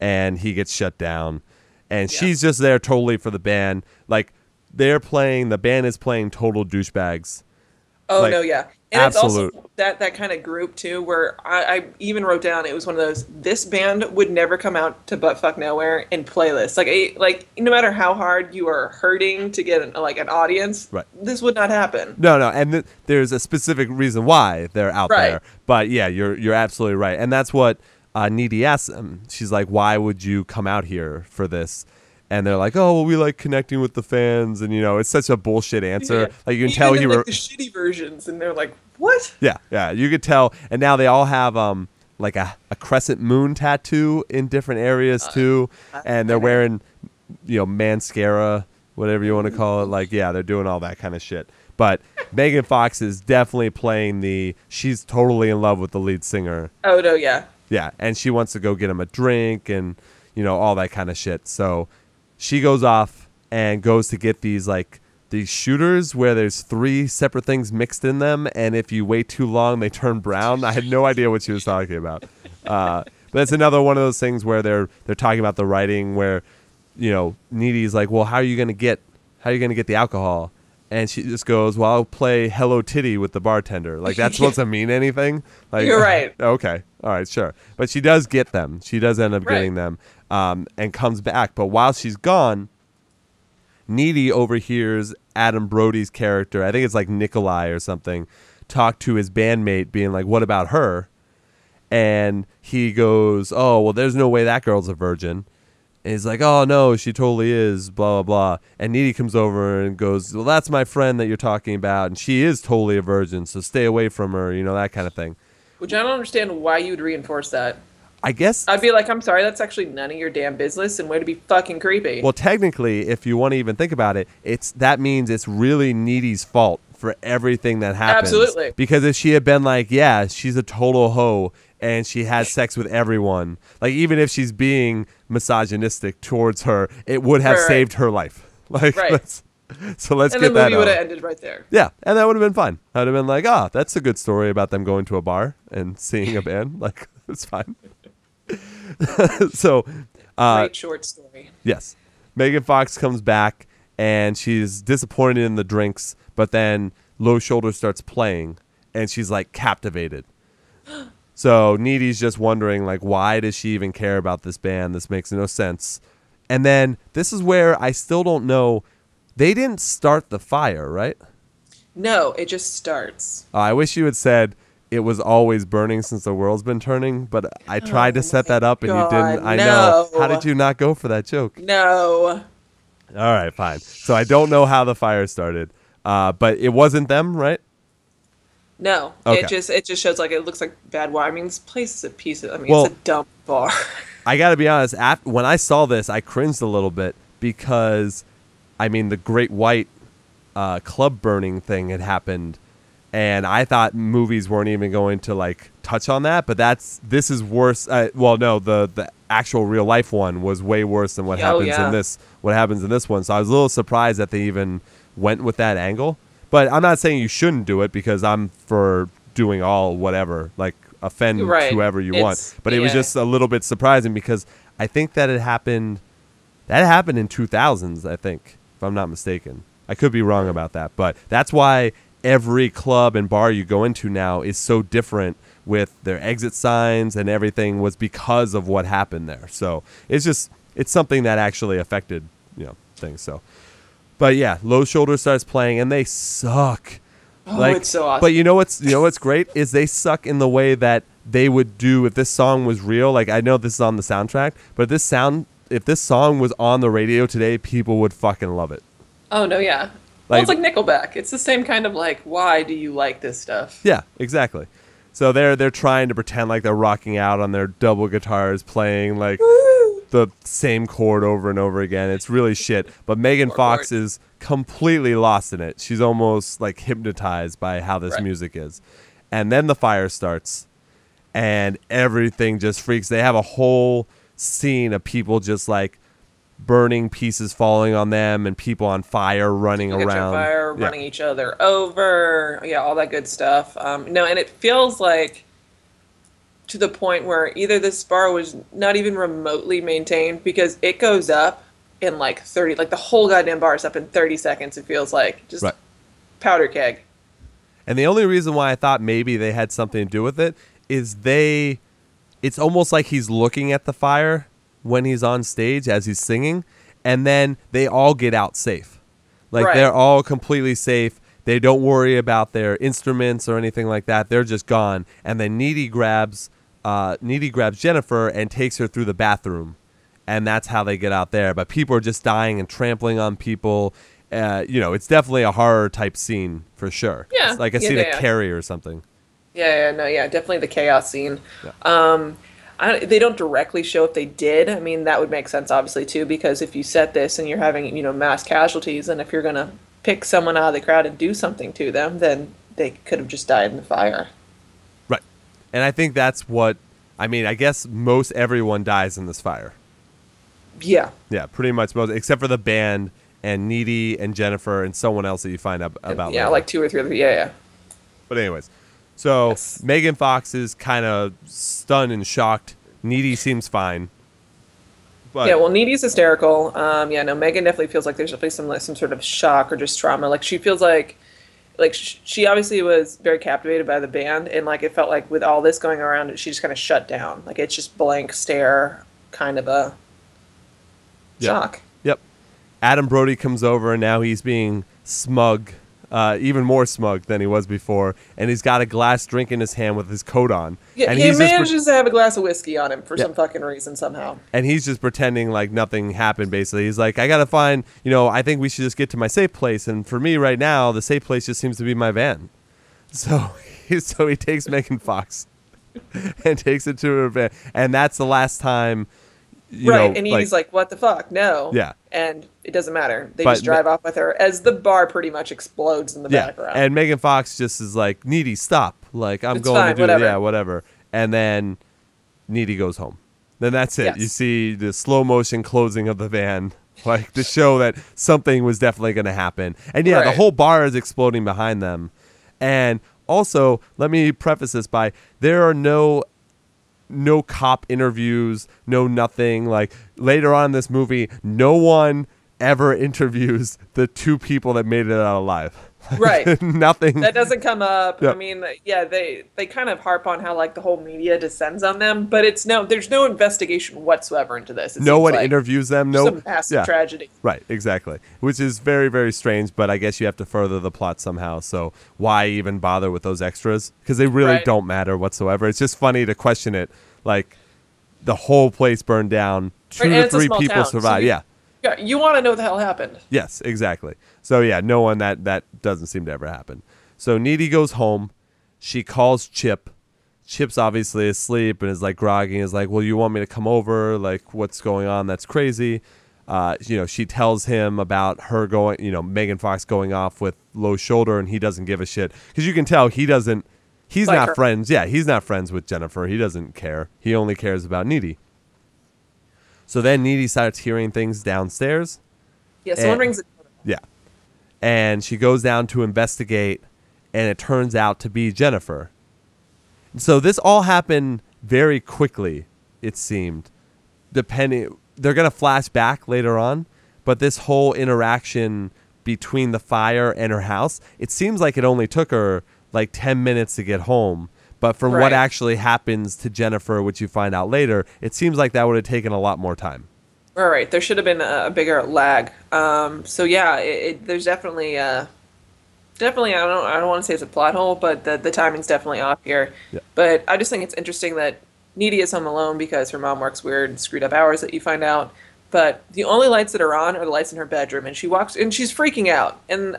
and he gets shut down. And Yeah. she's just there totally for the band. Like they're playing the band is playing total douchebags. Oh Like, no, yeah, and absolute. it's also that that kind of group too, where I, I even wrote down it was one of those. This band would never come out to buttfuck nowhere in playlists. Like, a, like no matter how hard you are hurting to get an, like an audience, Right. this would not happen. No, no, and th- there's a specific reason why they're out Right. there. But yeah, you're you're absolutely right, and that's what uh, Needy asked them. She's like, "Why would you come out here for this?" And they're like, "Oh, well, we like connecting with the fans," and you know, it's such a bullshit answer. Yeah. Like you can Even tell he, like, re- the shitty versions, and they're like, "What?" yeah, yeah, you could tell. And now they all have um like a, a crescent moon tattoo in different areas too, and they're wearing you know mascara, whatever you want to call it. Like yeah, they're doing all that kind of shit. But Megan Fox is definitely playing the. She's totally in love with the lead singer. Oh no, yeah, Yeah, and she wants to go get him a drink and you know all that kind of shit. So she goes off and goes to get these like these shooters where there's three separate things mixed in them, and if you wait too long, they turn brown. I had no idea what she was talking about. Uh, but it's another one of those things where they're they're talking about the writing where you know Needy's like, well, how are you gonna get how are you gonna get the alcohol? And she just goes, "Well, I'll play Hello Titty with the bartender." Like that's supposed to mean anything? Like You're right. Okay, all right, sure. But she does get them. She does end up Right. getting them, um, and comes back. But while she's gone, Needy overhears Adam Brody's character. I think it's like Nikolai or something. Talk to his bandmate, being like, "What about her?" And he goes, "Oh, well, there's no way that girl's a virgin." And he's like, "Oh no, she totally is." Blah blah blah. And Needy comes over and goes, "Well, that's my friend that you're talking about, and she is totally a virgin, so stay away from her." You know that kind of thing. which I don't understand why you'd reinforce that. I guess I'd be like, "I'm sorry, that's actually none of your damn business," and way to be fucking creepy. Well, technically, if you want to even think about it, it's that means it's really Needy's fault for everything that happens. Absolutely. Because if she had been like, yeah, she's a total hoe and she has sex with everyone, like even if she's being misogynistic towards her, it would have Right, right. saved her life. Like Right. that's so let's and get the movie would have ended right there. Yeah, and that would have been fun. I'd have been like, ah, that's a good story about them going to a bar and seeing a band. Like, it's fine. so, uh, Great short story. yes, Megan Fox comes back and she's disappointed in the drinks, but then Low Shoulder starts playing and she's like captivated. So Needy's just wondering, like, why does she even care about this band? This makes no sense. And then this is where I still don't know. They didn't start the fire, right? No, it just starts. Uh, I wish you had said it was always burning since the world's been turning, but I tried to set that up and you didn't. God, I know. How did you not go for that joke? No. All right, fine. So I don't know how the fire started, uh, but it wasn't them, right? No. Okay. It just it just shows like it looks like bad wine. I mean, this place is a piece of I mean, Well- it's a dump bar. I got to be honest. Af- when I saw this, I cringed a little bit because, I mean, the Great White uh, club burning thing had happened, and I thought movies weren't even going to like touch on that. But that's this is worse. Uh, well, no, the the actual real life one was way worse than what Oh, happens yeah. in this. What happens in this one? So I was a little surprised that they even went with that angle. But I'm not saying you shouldn't do it because I'm for doing all whatever, like offend Right. whoever you want. It's- But it was just a little bit surprising because I think that it happened. That happened in 2000s, I think, if I'm not mistaken. I could be wrong about that, but that's why every club and bar you go into now is so different with their exit signs and everything was because of what happened there. So it's just it's something that actually affected you know things. So, but yeah, Low Shoulder starts playing and they suck. Oh, it's so awesome. But you know what's you know what's great is they suck in the way that they would do if this song was real. Like I know this is on the soundtrack, but this sound if this song was on the radio today, people would fucking love it. oh no, yeah. Like- well, it's like Nickelback. It's the same kind of like, why do you like this stuff? Yeah, exactly. So they're they're trying to pretend like they're rocking out on their double guitars, playing like the same chord over and over again. It's really shit. But Megan Fox chord. is completely lost in it. She's almost like hypnotized by how this Right. music is. And then the fire starts and everything just freaks. They have a whole scene of people just like burning pieces falling on them and people on fire running at around. fire, Yeah. running each other over. Yeah, all that good stuff. Um, no, and it feels like to the point where either this bar was not even remotely maintained because it goes up in like 30, like the whole goddamn bar is up in 30 seconds, it feels like. Just Right. powder keg. And the only reason why I thought maybe they had something to do with it is they it's almost like he's looking at the fire when he's on stage as he's singing and then they all get out safe. Like Right. they're all completely safe. They don't worry about their instruments or anything like that. They're just gone. And then Needy grabs uh, Needy grabs Jennifer and takes her through the bathroom, and that's how they get out there. But people are just dying and trampling on people. Uh, you know, it's definitely a horror type scene for sure. Yeah. it's like a Yeah, scene yeah, of yeah. Carrie or something. Yeah, yeah, no, yeah, definitely the chaos scene. Yeah. Um, I, they don't directly show if they did. I mean, that would make sense, obviously, too, because if you set this and you're having, you know, mass casualties, and if you're gonna pick someone out of the crowd and do something to them, then they could have just died in the fire. Right. And I think that's what I mean, I guess most everyone dies in this fire. Yeah, Yeah, pretty much most except for the band and Needy and Jennifer and someone else that you find out about. yeah, later. like two or three. Other, yeah, yeah. But anyways, so Yes. Megan Fox is kind of stunned and shocked. Needy seems fine. But yeah, well, Needy's hysterical. Um, yeah, no, Megan definitely feels like there's definitely some like, some sort of shock or just trauma. Like she feels like, like sh- she obviously was very captivated by the band, and like it felt like with all this going around, she just kind of shut down. Like it's just blank stare, kind of a Yeah. shock. Yep. Adam Brody comes over and now he's being smug, uh, even more smug than he was before, and he's got a glass drink in his hand with his coat on. Yeah, and he he's just pre- manages to have a glass of whiskey on him for Yeah. some fucking reason somehow. and he's just pretending like nothing happened basically he's like i gotta find you know i think we should just get to my safe place and for me right now the safe place just seems to be my van so he so he takes megan fox and takes it to her van and that's the last time you right, know, and he's like, "What the fuck? No." Yeah. and it doesn't matter. They But just drive off with her as the bar pretty much explodes in the yeah background. and megan fox just is like needy stop like i'm It's going fine, to do whatever. yeah whatever and then needy goes home then that's it Yes. you see the slow motion closing of the van like to show that something was definitely going to happen. And yeah, the whole bar is exploding behind them. And also, let me preface this by there are no no cop interviews, no nothing. Like later on in this movie, no one ever interviews the two people that made it out alive. Right. nothing. that doesn't come up. Yeah. I mean, yeah, they they kind of harp on how like the whole media descends on them, but it's no, there's no investigation whatsoever into this. No one like interviews them. No. massive yeah. tragedy. Right, exactly. Which is very, very strange, but I guess you have to further the plot somehow. So why even bother with those extras? Because they really Right. don't matter whatsoever. It's just funny to question it. Like the whole place burned down. Two Right, to three people town, so survived. you- yeah. Yeah, you want to know what the hell happened. Yes, exactly. So yeah, no one that that doesn't seem to ever happen. So Needy goes home. She calls Chip. Chip's obviously asleep and is like groggy and is like, "Well, you want me to come over? Like, what's going on? That's crazy." Uh, you know, she tells him about her going, you know, Megan Fox going off with low shoulder, and he doesn't give a shit because you can tell he doesn't. He's Like not her. friends. Yeah, he's not friends with Jennifer. He doesn't care. He only cares about Needy. So then Needy starts hearing things downstairs. Yeah, someone And- rings. it. Yeah. And she goes down to investigate, and it turns out to be Jennifer. So this all happened very quickly, it seemed. Depending, they're going to flash back later on, but this whole interaction between the fire and her house, it seems like it only took her like 10 minutes to get home. But from what actually happens to Jennifer, which you find out later, it seems like that would have taken a lot more time. All right, there should have been a, a bigger lag. Um, so yeah, it, it, there's definitely, uh, definitely. I don't, I don't want to say it's a plot hole, but the the timing's definitely off here. Yeah. But I just think it's interesting that Needy is home alone because her mom works weird, screwed up hours that you find out. But the only lights that are on are the lights in her bedroom, and she walks and she's freaking out. And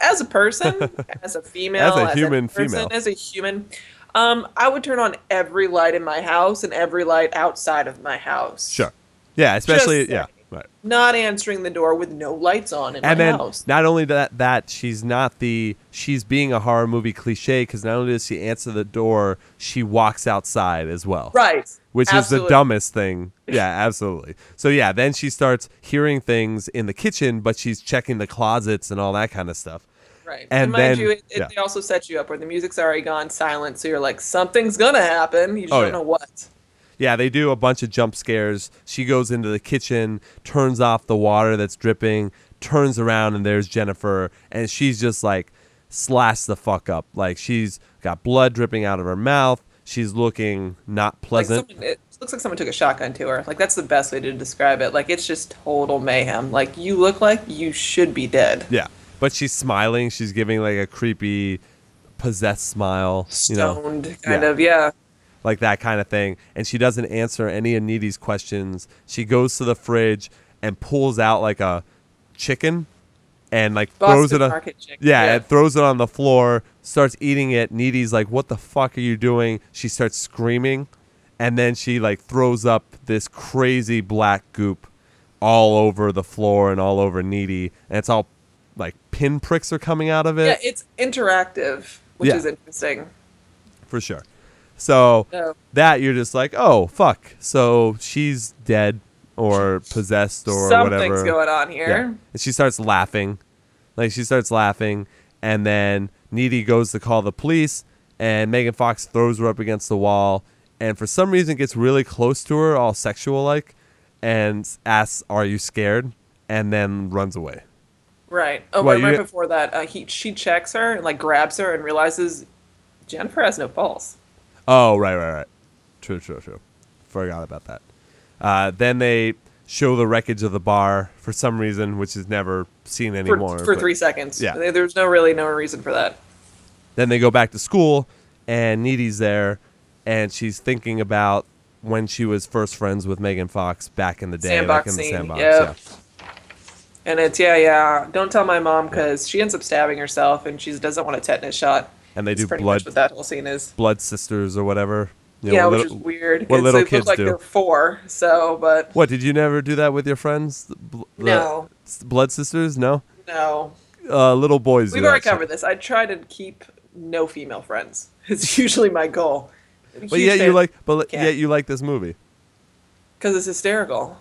as a person, as a female, As a human person, female. as a human, um, I would turn on every light in my house and every light outside of my house. Sure. Yeah, especially, Just yeah, right. not answering the door with no lights on in and my then house. not only that that she's not the she's being a horror movie cliche because not only does she answer the door she walks outside as well right. which is the dumbest thing yeah absolutely so yeah then she starts hearing things in the kitchen but she's checking the closets and all that kind of stuff Right. and And, mind then- you, it, it, yeah. they also set you up where the music's already gone silent, so you're like, something's gonna happen. You just Oh, don't yeah. know what. yeah they do a bunch of jump scares she goes into the kitchen turns off the water that's dripping turns around and there's jennifer and she's just like slashed the fuck up like she's got blood dripping out of her mouth she's looking not Like pleasant someone, it looks like someone took a shotgun to her. Like that's the best way to describe it. Like it's just total mayhem. Like you look like you should be dead. yeah but she's smiling she's giving like a creepy possessed smile you know Stoned, kind Yeah. of. Yeah. like that kind of thing. And she doesn't answer any of Needy's questions. She goes to the fridge and pulls out like a chicken and like throws it on yeah, yeah. and throws it on the floor, starts eating it. Needy's like, "What the fuck are you doing?" She starts screaming and then she like throws up this crazy black goop all over the floor and all over Needy. And it's all pinpricks are coming out of it Yeah, it's interactive, which Yeah. is interesting. for sure. So So that you're just like, oh fuck. So she's dead or possessed or something's whatever. Something's going on here. Yeah. And she starts laughing. Like she starts laughing and then Needy goes to call the police and Megan Fox throws her up against the wall and for some reason gets really close to her, all sexual like, and asks, Are you scared? And then runs away. Right. Oh, What, right, right before that, uh, he she checks her and like grabs her and realizes Jennifer has no pulse. Oh, right, right, right. True, true, true. Forgot about that. Uh, then they show the wreckage of the bar for some reason, which is never seen anymore. for but- three seconds. Yeah. There's no really no reason for that. Then they go back to school, and Needy's there, and she's thinking about when she was first friends with Megan Fox back in the day, Sandbox like in the scene, sandbox. yeah. Yeah. And it's yeah, yeah. Don't tell my mom because she ends up stabbing herself and she doesn't want a tetanus shot. And they It's do blood what that whole scene is. blood sisters or whatever. You know, yeah, what which is weird. what little they look kids like do. They're four, so but What did you never do that with your friends? The the No. blood sisters? No. no. Uh, little boys. We've already covered this. I try to keep no female friends. It's usually my goal. But yet you like, but yet you like this movie. because it's hysterical.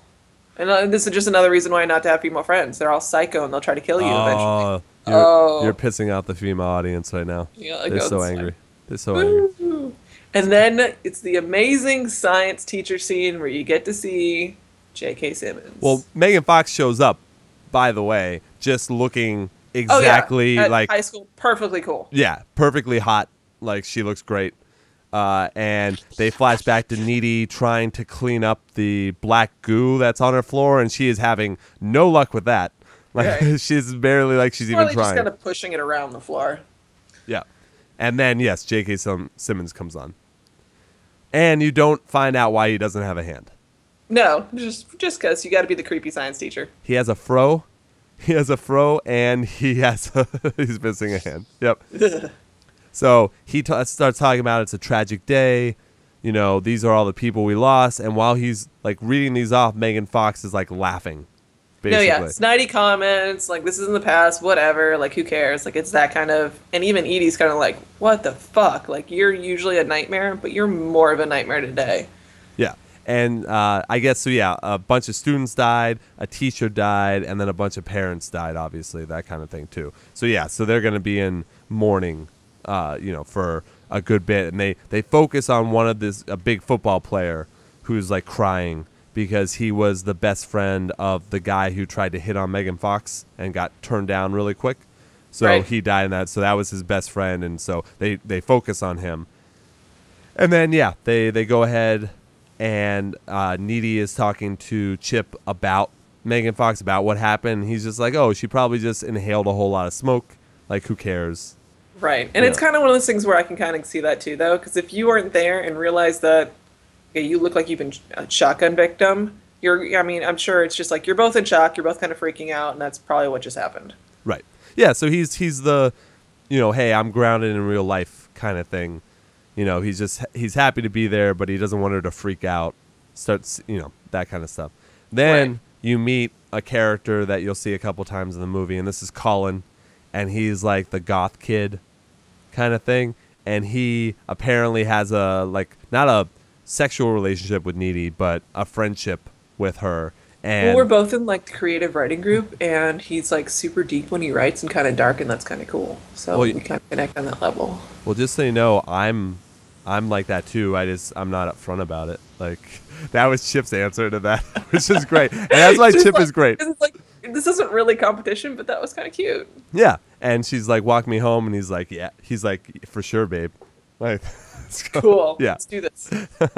And uh, this is just another reason why not to have female friends. They're all psycho and they'll try to kill you eventually. Oh, you're, Oh. you're pissing out the female audience right now. Yeah, They're so it's angry. They're so angry. And then it's the amazing science teacher scene where you get to see J.K. Simmons. Well, Megan Fox shows up, by the way, just looking oh, yeah, exactly like high school, perfectly cool. yeah, perfectly hot. Like she looks great. Uh, and they flash back to Needy trying to clean up the black goo that's on her floor, and she is having no luck with that. Like she's barely like she's even they just trying. kind of pushing it around the floor. Yeah. And then yes, J.K. Sim- Simmons comes on, and you don't find out why he doesn't have a hand. No, just just because you got to be the creepy science teacher. He has a fro. He has a fro, and he has a, he's missing a hand. Yep. So he t- starts talking about it's a tragic day. You know, these are all the people we lost. And while he's like reading these off, Megan Fox is like laughing. Basically. No, yeah, snidey comments like this is in the past, whatever. Like who cares? Like it's that kind of. And even Needy's kind of like, what the fuck? Like you're usually a nightmare, but you're more of a nightmare today. Yeah. And uh, I guess so. Yeah, a bunch of students died, a teacher died, and then a bunch of parents died. Obviously, that kind of thing too. So yeah, so they're going to be in mourning, uh, you know, for a good bit, and they they focus on one of this a big football player who's like crying because he was the best friend of the guy who tried to hit on Megan Fox and got turned down really quick. So Right. he died in that. So that was his best friend, and so they they focus on him. And then yeah, they they go ahead and uh, Needy is talking to Chip about Megan Fox about what happened. He's just like, oh, she probably just inhaled a whole lot of smoke. Like, who cares? Right. And it's kind of one of those things where I can kind of see that too, though, because if you weren't there and realize that okay, you look like you've been a uh, shotgun victim, you're, I mean, I'm sure it's just like you're both in shock, you're both kind of freaking out, and that's probably what just happened. Right. Yeah. So he's he's the, you know, hey, I'm grounded in real life kind of thing. You know, he's just he's happy to be there, but he doesn't want her to freak out. Starts, you know, that kind of stuff. Then Right. you meet a character that you'll see a couple times in the movie, and this is Colin, and he's like the goth kid, kind of thing, and he apparently has a like not a sexual relationship with Needy, but a friendship with her. And well, we're both in like the creative writing group, and he's like super deep when he writes and kind of dark, and that's kind of cool. So Well, we kind of connect on that level. Well, just so you know, I'm I'm like that too. I just I'm not upfront about it. Like that was Chip's answer to that, which is great, and that's why Chip like- is great. It's like this isn't really competition, but that was kind of cute. Yeah, and she's like, "Walk me home," and he's like, "Yeah." He's like, "For sure, babe." Like. Cool. Yeah. Let's do this.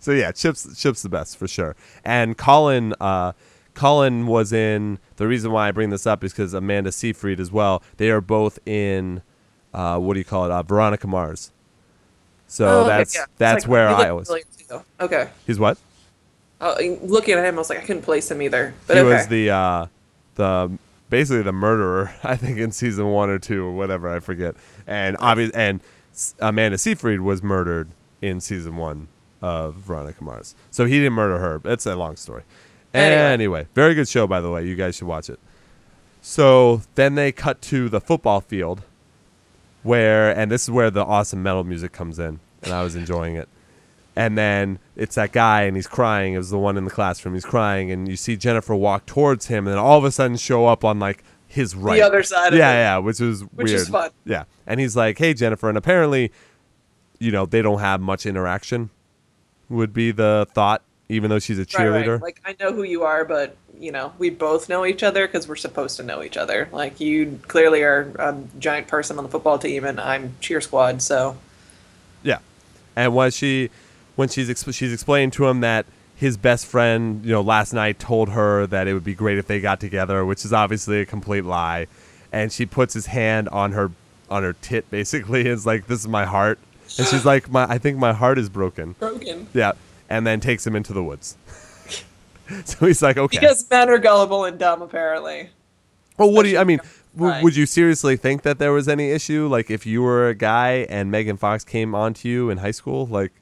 So yeah, Chip's Chip's the best for sure. And Colin, uh, Colin was in. The reason why I bring this up is because Amanda Seyfried as well. They are both in. Uh, what do you call it? Uh, Veronica Mars. So Oh, okay, that's yeah. That's like, where I always. Okay. He's what? Uh, looking at him, I was like, I couldn't place him either. But he okay. was the uh, the basically the murderer. I think in season one or two or whatever I forget. And obvious and Amanda Seyfried was murdered in season one of Veronica Mars. So he didn't murder her. It's a long story. Anyway. Anyway, very good show by the way. You guys should watch it. So then they cut to the football field, where and this is where the awesome metal music comes in, and I was enjoying it. And then it's that guy, and he's crying. It was the one in the classroom. He's crying, and you see Jennifer walk towards him, and then all of a sudden show up on like his right, the other side of Yeah, it. yeah, which is Which weird. is fun. Yeah, and he's like, "Hey, Jennifer," and apparently, you know, they don't have much interaction. Would be the thought, even though she's a cheerleader. right. Like I know who you are, but you know we both know each other because we're supposed to know each other. Like you clearly are a giant person on the football team, and I'm cheer squad. So Yeah, and when she, when she's exp- she's explaining to him that his best friend, you know, last night told her that it would be great if they got together, which is obviously a complete lie, and she puts his hand on her on her tit basically, and is like, "This is my heart," and she's like, "My, I think my heart is broken." broken Yeah, and then takes him into the woods. so he's like, "Okay." because men are gullible and dumb, apparently. well, what do you? I mean. W- would you seriously think that there was any issue? Like, if you were a guy and Megan Fox came onto you in high school, like,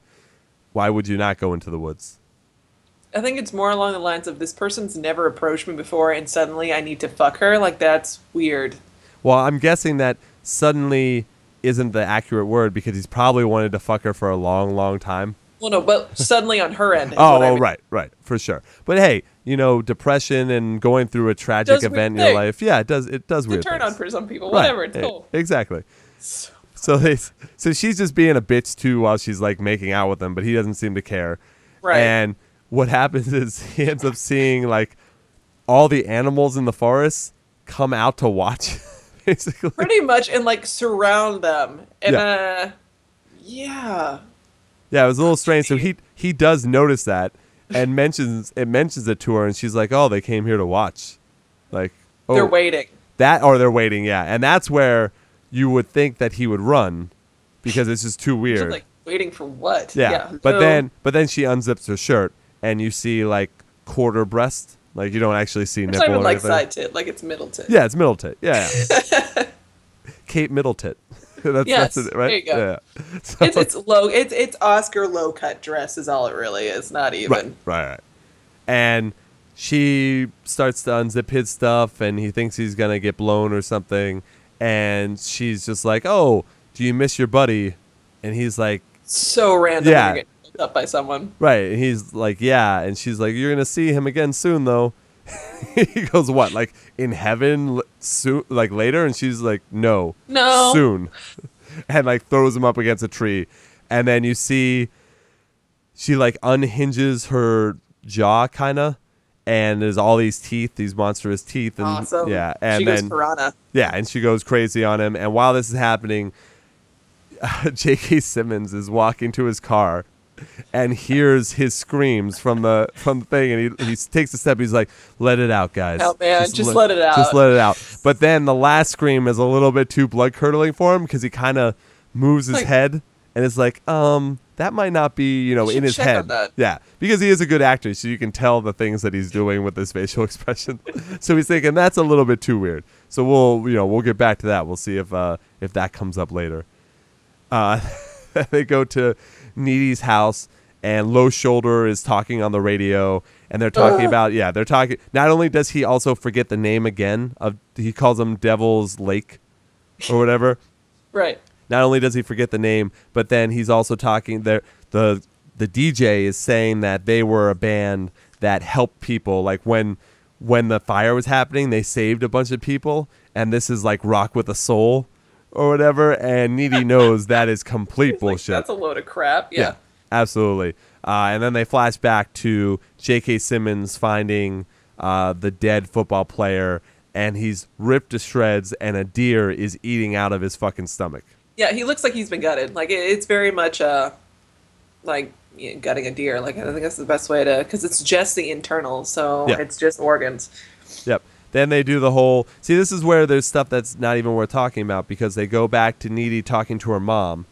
why would you not go into the woods? I think it's more along the lines of this person's never approached me before, and suddenly I need to fuck her. Like that's weird. Well, I'm guessing that suddenly isn't the accurate word because he's probably wanted to fuck her for a long, long time. Well, no, but suddenly on her end. Oh, oh, right, right, for sure. But hey, you know, depression and going through a tragic Does event in your life, yeah, it does. It does It's a weird turn things. on for some people. Right, Whatever. It's eh, cool. Exactly. So they, so she's just being a bitch too while she's like making out with him, but he doesn't seem to care. Right. And what happens is he ends up seeing like all the animals in the forest come out to watch, basically. Pretty much, and like surround them. And Yeah. uh, yeah. Yeah, it was a little strange. So he he does notice that and mentions it mentions it to her, and she's like, "Oh, they came here to watch." Like, oh, They're waiting. that or they're waiting. Yeah, and that's where you would think that he would run because it's just too weird. like waiting for what? yeah, but so- then but then she unzips her shirt and you see like quarter breast. Like you don't actually see it's nipple not even like anything. side tit, like it's middle tit. Yeah, it's middle tit. Yeah, yeah. Kate Middletit. that's Yes, that's it, right? there you go. Yeah. So- It's it's low. It's it's Oscar low cut dress is all it really is. Not even. Right, right, right. And she starts to unzip his stuff, and he thinks he's gonna get blown or something. And she's just like, "Oh, do you miss your buddy?" And he's like, So random. Yeah. Yeah. Get picked up by someone. "Right." And he's like, "Yeah." And she's like, "You're gonna see him again soon, though." he goes, "What? Like in heaven, l- soon? Like later?" And she's like, "No, No. soon." and like throws him up against a tree, and then you see she like unhinges her jaw, kind of, and there's all these teeth, these monstrous teeth, and Awesome. yeah, and she then goes piranha. yeah, and she goes crazy on him. And while this is happening, J.K. Simmons is walking to his car and hears his screams from the from the thing, and he he takes a step. He's like, "Let it out, guys. Help, man. Just let it out." Just let it out." But then the last scream is a little bit too blood curdling for him because he kind of moves his Like- head and is like, "Um." That might not be, you know, You in his head. Yeah, because he is a good actor, so you can tell the things that he's doing with his facial expression. so he's thinking that's a little bit too weird. So we'll, you know, we'll get back to that. We'll see if uh, if that comes up later. Uh, they go to Needy's house, and Low Shoulder is talking on the radio, and they're talking Ugh. about yeah, they're talking. Not only does he also forget the name again of he calls them Devil's Lake or whatever. Right. Not only does he forget the name, but then he's also talking there the the DJ is saying that they were a band that helped people like when when the fire was happening, they saved a bunch of people and this is like rock with a soul or whatever and Needy knows that is complete like, bullshit. that's a load of crap. Yeah. absolutely. Uh, and then they flash back to J.K. Simmons finding uh, the dead football player, and he's ripped to shreds, and a deer is eating out of his fucking stomach. Yeah, he looks like he's been gutted. Like it, it's very much uh like you know, gutting a deer. Like I think that's the best way to because it's just the internal, so Yeah. it's just organs. Yep. Then they do the whole. See, this is where there's stuff that's not even worth talking about because they go back to Needy talking to her mom,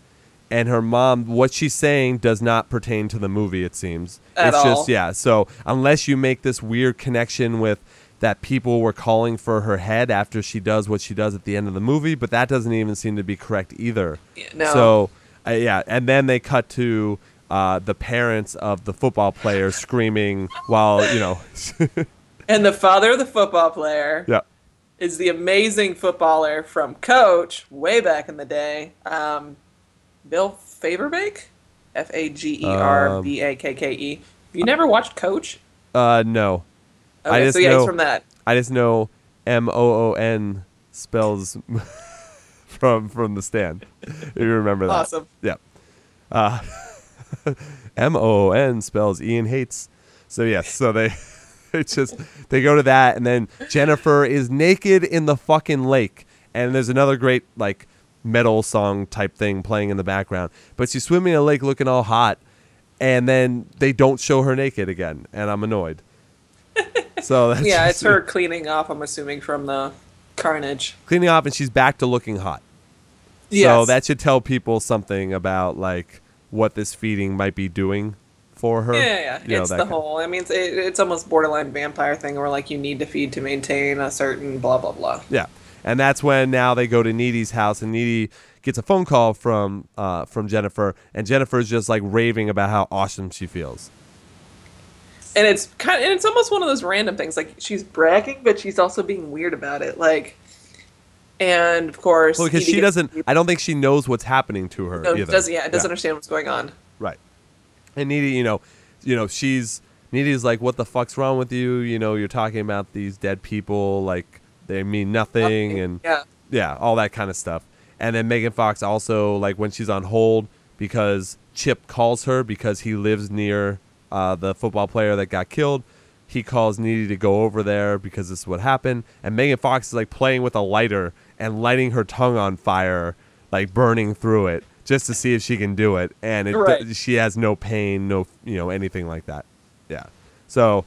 and her mom, what she's saying does not pertain to the movie. It seems At it's all. just yeah. So unless you make this weird connection with that people were calling for her head after she does what she does at the end of the movie, but that doesn't even seem to be correct either. No. So uh, yeah, and then they cut to. Uh, the parents of the football player screaming while you know, And the father of the football player yeah, is the amazing footballer from Coach way back in the day, um, Bill Fagerbakke, F A G E R B A K K E. You never watched Coach? uh, no, I just so yeah, know- he's from that. I just know M O O N spells from from the stand. If you remember that. Awesome. Yeah. Uh, M O O N spells Ian hates. So yes, so they it's just they go to that and then Jennifer is naked in the fucking lake and there's another great like metal song type thing playing in the background. But she's swimming in a lake looking all hot and then they don't show her naked again and I'm annoyed. So that's Yeah, it's her cleaning off. I'm assuming from the carnage. cleaning off and she's back to looking hot. So that should tell people something about like what this feeding might be doing for her. Yeah, yeah. You know, it's that the whole. I mean, it's, it, it's almost borderline vampire thing, where like you need to feed to maintain a certain blah blah blah. Yeah, and that's when now they go to Needy's house, and Needy gets a phone call from uh, from Jennifer, and Jennifer's just like raving about how awesome she feels. And it's kind of, and it's almost one of those random things. Like she's bragging, but she's also being weird about it. Like, and of course, Well, because she doesn't, I don't think she knows what's happening to her No, doesn't. Yeah, it doesn't understand what's going on. Right. And Needy, you know, you know, she's Needy's like, "What the fuck's wrong with you? You know, you're talking about these dead people like they mean nothing, and yeah, yeah, all that kind of stuff." And then Megan Fox also like when she's on hold because Chip calls her because he lives near uh, the football player that got killed. He calls Needy to go over there because this is what happened. And Megan Fox is like playing with a lighter and lighting her tongue on fire, like burning through it, just to see if she can do it. And it, Right. she has no pain, no you know anything like that. Yeah. So,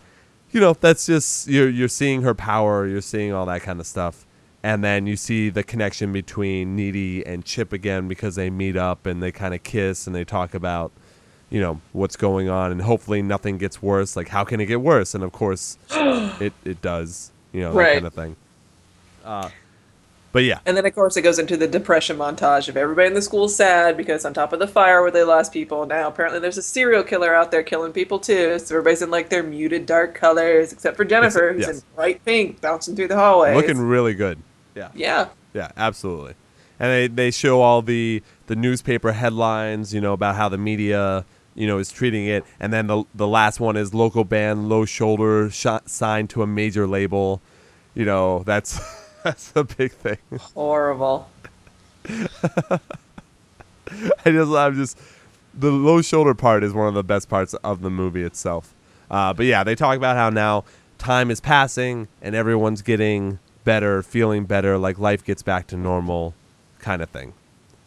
you know, that's just you're you're seeing her power, you're seeing all that kind of stuff. And then you see the connection between Needy and Chip again because they meet up and they kind of kiss and they talk about, you know, what's going on and hopefully nothing gets worse. Like, how can it get worse? And of course, it, it does, you know, that Right. kind of thing. Uh, but yeah, And then, of course, it goes into the depression montage of everybody in the school sad because on top of the fire where they lost people, now apparently there's a serial killer out there killing people too. So everybody's in like their muted dark colors, except for Jennifer, who's yes. in bright pink, bouncing through the hallways. looking really good. Yeah. yeah, Yeah, absolutely. And they, they show all the, the newspaper headlines, you know, about how the media, you know, is treating it. And then the, the last one is local band, low shoulder, shot, signed to a major label. You know, that's that's a big thing. horrible. I just, I'm just, the low shoulder part is one of the best parts of the movie itself. Uh, but yeah, they talk about how now time is passing and everyone's getting better, feeling better, like life gets back to normal, kind of thing.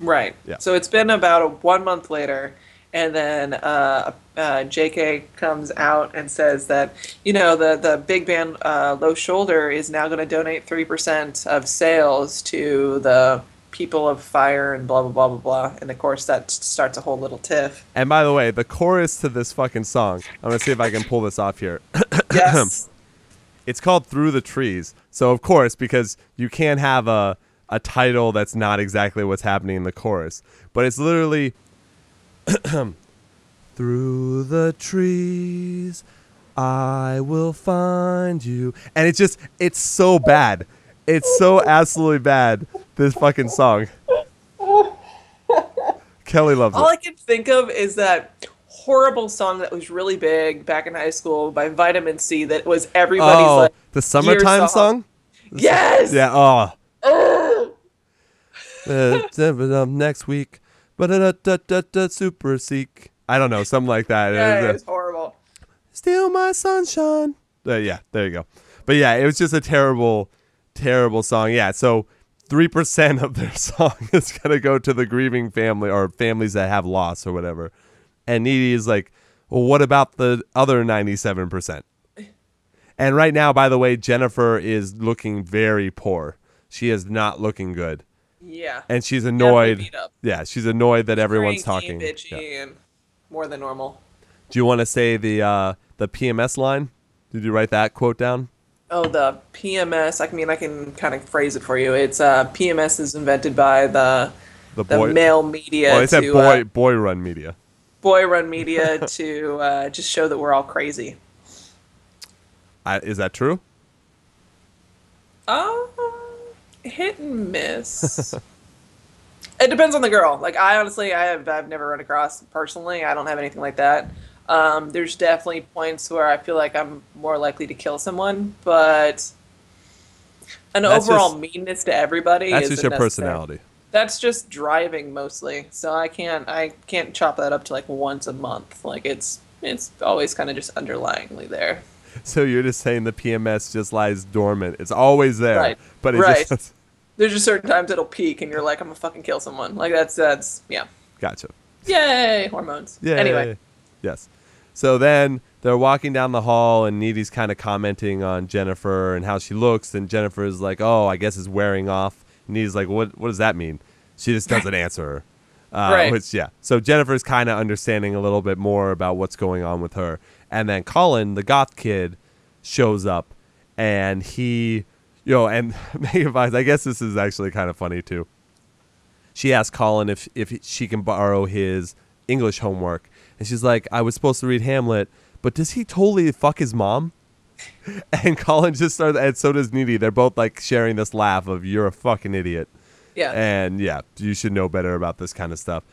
Right. Yeah. So it's been about a, one month later, and then uh, uh, J.K. comes out and says that you know the the big band uh, Low Shoulder is now going to donate three percent of sales to the people of fire and blah blah blah blah blah. And of course that starts a whole little tiff. And by the way, the chorus to this fucking song, I'm gonna see if I can pull this off here. Yes. It's called Through the Trees. So of course, because you can't have a a title that's not exactly what's happening in the chorus, but it's literally Through the trees I will find you. And it's just it's so bad. It's so absolutely bad. This fucking song. Kelly loves All it. All I can think of is that horrible song that was really big back in high school by Vitamin C that was everybody's Oh, like the summertime year song? yes Yeah. Oh. Uh, next week, super seek. I don't know, something like that. yeah, It was, it uh, was horrible Steal my sunshine. Uh, yeah, there you go. But yeah, it was just a terrible, terrible song. Yeah, so three percent of their song is gonna go to the grieving family or families that have loss or whatever. And Needy is like, well, what about the other ninety-seven percent? And right now, by the way, Jennifer is looking very poor. She is not looking good, yeah and she's annoyed. Yeah, she's annoyed that everyone's Cranky, talking. bitchy, Yeah. and more than normal. Do you want to say the uh, the PMS line? Did you write that quote down? Oh, the PMS. I mean, I can kind of phrase it for you. It's uh, PMS is invented by the The the male media they said to boy uh, boy run media. boy run media to uh, just show that we're all crazy. I, is that true? Uh, hit and miss. it depends on the girl. Like I honestly, I have I've never run across personally. I don't have anything like that. Um, there's definitely points where I feel like I'm more likely to kill someone, but an That's overall just- meanness to everybody. That's just your necessary. personality. That's just driving mostly. So I can't I can't chop that up to like once a month. Like it's it's always kind of just underlyingly there. So you're just saying the PMS just lies dormant. It's always there, Right. but it Right. just There's just certain times it'll peak and you're like I'm gonna fucking kill someone. Like that's that's yeah. gotcha. Yay, hormones. Yeah. Anyway, Yes. So then they're walking down the hall, and Needy's kind of commenting on Jennifer and how she looks, and Jennifer's like, "Oh, I guess it's wearing off." And Needy's like, "What? What does that mean?" She just doesn't answer her. Uh, Right. Which yeah. So Jennifer's kind of understanding a little bit more about what's going on with her, and then Colin, the goth kid, shows up, and he, you know, and Megan Fox. I guess this is actually kind of funny too she asks Colin if if she can borrow his English homework, and she's like, "I was supposed to read Hamlet, but does he totally fuck his mom?" And Colin just started, and so does Needy. They're both like sharing this laugh of "You're a fucking idiot," yeah. and yeah, you should know better about this kind of stuff.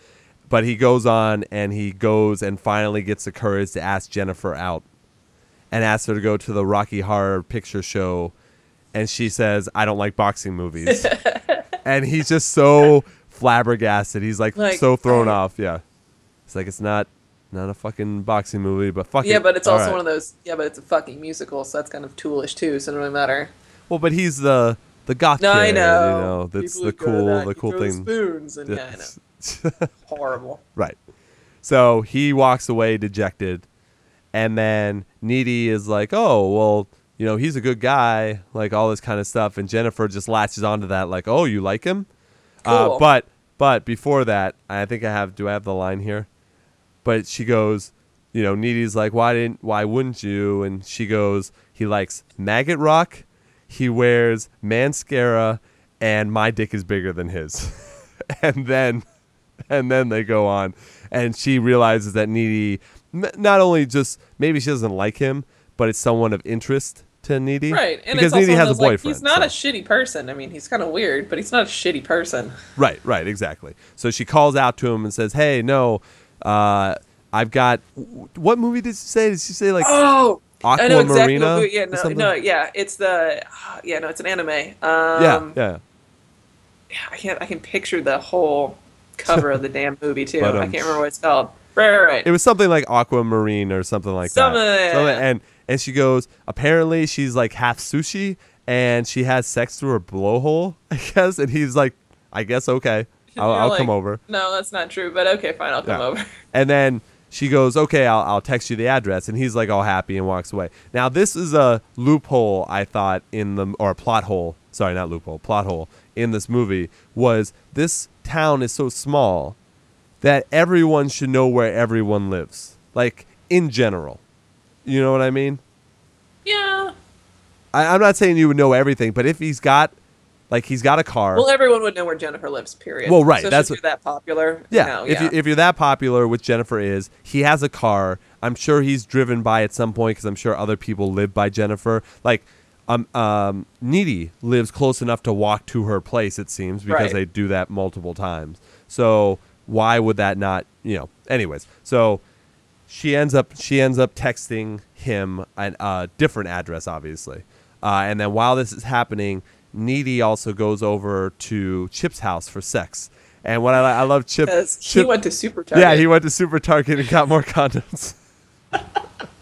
But he goes on and he goes and finally gets the courage to ask Jennifer out and asks her to go to the Rocky Horror Picture Show. And she says, I don't like boxing movies. and he's just so flabbergasted. He's like, Like, so thrown off. Yeah. It's like, it's not not a fucking boxing movie, but fuck Yeah, but it's also right. one of those. Yeah, but it's a fucking musical, so that's kind of toolish too. So it doesn't really matter. Well, but he's the the goth No, kid. I know. You know, that's People the who go to cool that, the cool thing. Spoons and yeah. Horrible. Right. So he walks away dejected, and then Needy is like, "Oh, well, you know, he's a good guy, like all this kind of stuff." And Jennifer just latches onto that, like, "Oh, you like him?" Uh, Cool. but but before that, I think I have. Do I have the line here? But she goes, you know, Needy's like, "Why didn't? Why wouldn't you?" And she goes, "He likes maggot rock. He wears mascara, and my dick is bigger than his." and then and then they go on and she realizes that needy not only just maybe she doesn't like him but it's someone of interest to needy Right, and because needy has a those, like, boyfriend he's not a shitty person. I mean, he's kind of weird, but he's not a shitty person. right right exactly so she calls out to him and says hey no uh i've got what movie did she say did she say like Oh, I know exactly. Aquamarina movie- yeah, no, no, yeah, it's the yeah, no, it's an anime. Um, yeah yeah I can't. I can picture the whole cover of the damn movie too. But, I um, can't remember what it's called. Right, right, right. it was something like aquamarine or something like Something, that and and she goes apparently she's like half sushi and she has sex through her blowhole i guess and he's like i guess okay i'll, I'll like, come over No, that's not true. But okay, fine, I'll come Yeah. over. and then she goes okay I'll, I'll text you the address and he's like all happy and walks away now this is a loophole i thought in the or a plot hole sorry not loophole plot hole in this movie was this town is so small that everyone should know where everyone lives like in general you know what i mean Yeah. I, i'm not saying you would know everything but if he's got like he's got a car Well, everyone would know where Jennifer lives. Period. Well, right, So that's if you're that popular. Yeah, no, if yeah. you if you're that popular, which Jennifer is, he has a car. I'm sure he's driven by at some point because I'm sure other people live by Jennifer. Like, um, um, Needy lives close enough to walk to her place. It seems because Right. they do that multiple times. So why would that not? You know. Anyways, so she ends up she ends up texting him a uh, different address, obviously. Uh, and then while this is happening, Needy also goes over to Chip's house for sex. And what I, I love Chip, because he went to Super Target. yeah, he went to Super Target and got more condoms.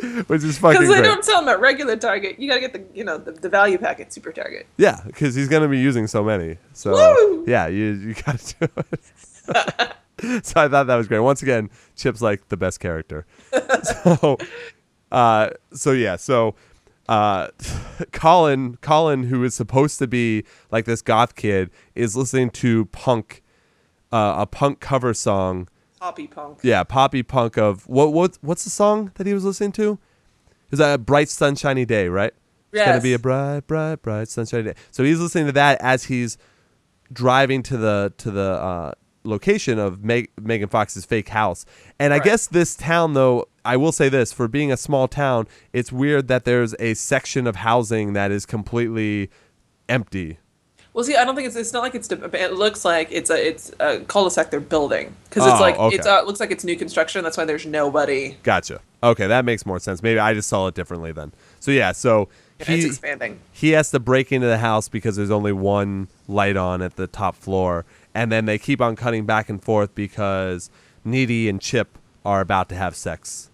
Which is fucking Because they great. don't sell them at regular Target. You gotta get the you know the, the value pack at Super Target. Yeah, because he's gonna be using so many. So Woo! yeah, you you gotta do it. so I thought that was great. Once again, Chip's like the best character. so, uh, so yeah, so uh, Colin, Colin, who is supposed to be like this goth kid, is listening to punk, uh, a punk cover song. Poppy punk. Yeah, poppy punk of what what what's the song that he was listening to? Is that a bright sunshiny day, right? It's gonna be a bright, bright, bright sunshiny day. So he's listening to that as he's driving to the to the uh, location of Meg- Megan Fox's fake house. And I guess this town, though, I will say this: for being a small town, it's weird that there's a section of housing that is completely empty. Well, see, I don't think it's. It's not like it's. de- It looks like it's a. It's a cul-de-sac they're building because Oh, it's like okay. it's. Uh, it looks like it's new construction. That's why there's nobody. Gotcha. Okay, that makes more sense. Maybe I just saw it differently then. So yeah, so it's he expanding. he has to break into the house because there's only one light on at the top floor, and then they keep on cutting back and forth because Needy and Chip are about to have sex.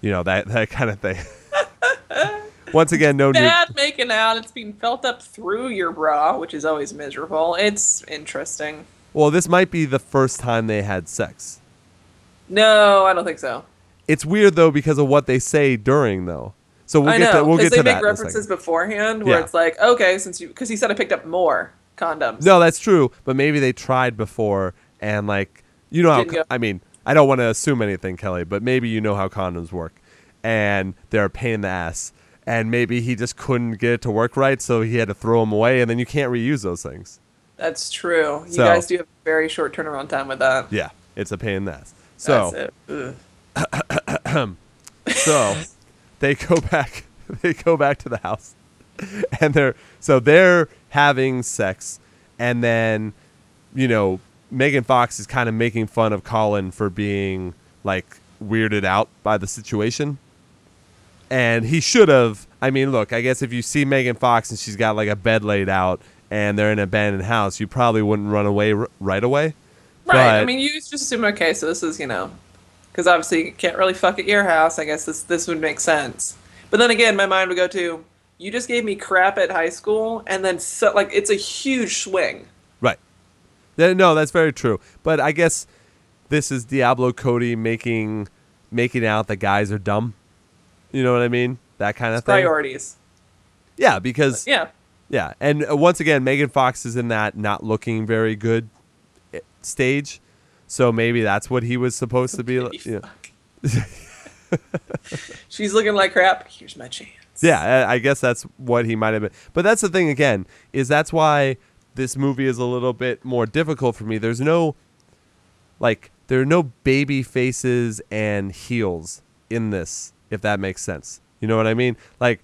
You know that that kind of thing. Once again, no new. Bad making out. It's being felt up through your bra, which is always miserable. It's interesting. Well, this might be the first time they had sex. No, I don't think so. It's weird though because of what they say during though. So we'll I get know to we'll get they to make that. references beforehand where Yeah. it's like, okay, since you because he said I picked up more condoms. No, that's true. But maybe they tried before and like you know how go. I mean I don't want to assume anything, Kelly, but maybe you know how condoms work, and they're a pain in the ass. And maybe he just couldn't get it to work right, so he had to throw them away, and then you can't reuse those things. that's true. You So- guys do have a very short turnaround time with that. Yeah, it's a pain in the ass. So That's it. So they go back they go back to the house and they're so they're having sex and then you know Megan Fox is kind of making fun of Colin for being like weirded out by the situation. And he should have. I mean, look, I guess if you see Megan Fox and she's got like a bed laid out and they're in an abandoned house, you probably wouldn't run away r- right away. Right. I mean, you just assume okay, so this is you know, because obviously you can't really fuck at your house. I guess this this would make sense. But then again, my mind would go to you just gave me crap at high school, and then so, like it's a huge swing. Right. No, that's very true. But I guess this is Diablo Cody making making out that guys are dumb. You know what I mean? That kind of thing. Priorities. Yeah, because Yeah. yeah, and uh, once again, Megan Fox is in that not looking very good eh, stage. So maybe that's what he was supposed to be. like, You know. She's looking like crap. Here's my chance. Yeah, I guess that's what he might have been. But that's the thing again is that's why this movie is a little bit more difficult for me. There's no like there are no baby faces and heels in this if that makes sense. You know what I mean? Like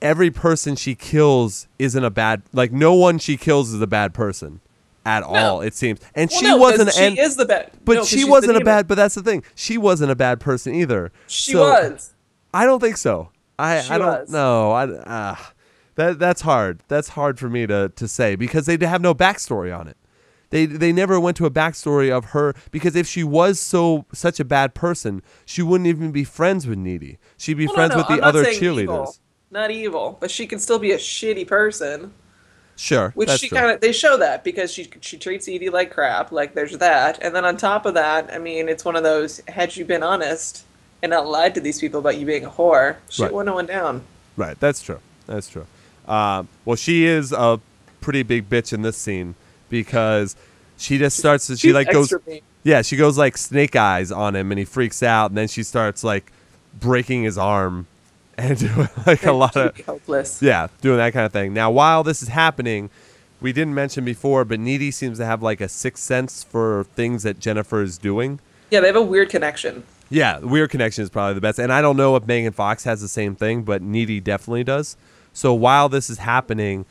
every person she kills isn't a bad like no one she kills is a bad person at all it seems. And Well, she no, wasn't She and is the bad. but no, she wasn't a bad but that's the thing. She wasn't a bad person either. She So- was. I don't think so. I, She I don't was. know. I uh, that that's hard. That's hard for me to, to say because they have no backstory on it. They they never went to a backstory of her because if she was so such a bad person, she wouldn't even be friends with Needy. She'd be Well, friends no, with the I'm other cheerleaders. Evil. Not evil, but she can still be a shitty person. Sure, Which she kind of they show that because she she treats Edie like crap. Like there's that, and then on top of that, I mean, it's one of those. Had you been honest and not lied to these people about you being a whore, shit Right. wouldn't have went down. Right, that's true. That's true. Um, well, she is a pretty big bitch in this scene because she just starts. to she She's like goes. mean. Yeah, she goes like snake eyes on him, and he freaks out, and then she starts like breaking his arm and doing like a lot of helpless. yeah, doing that kind of thing. Now, while this is happening, we didn't mention before, but Needy seems to have like a sixth sense for things that Jennifer is doing. Yeah, they have a weird connection. Yeah, Weird Connection is probably the best. And I don't know if Megan Fox has the same thing, but Needy definitely does. So while this is happening,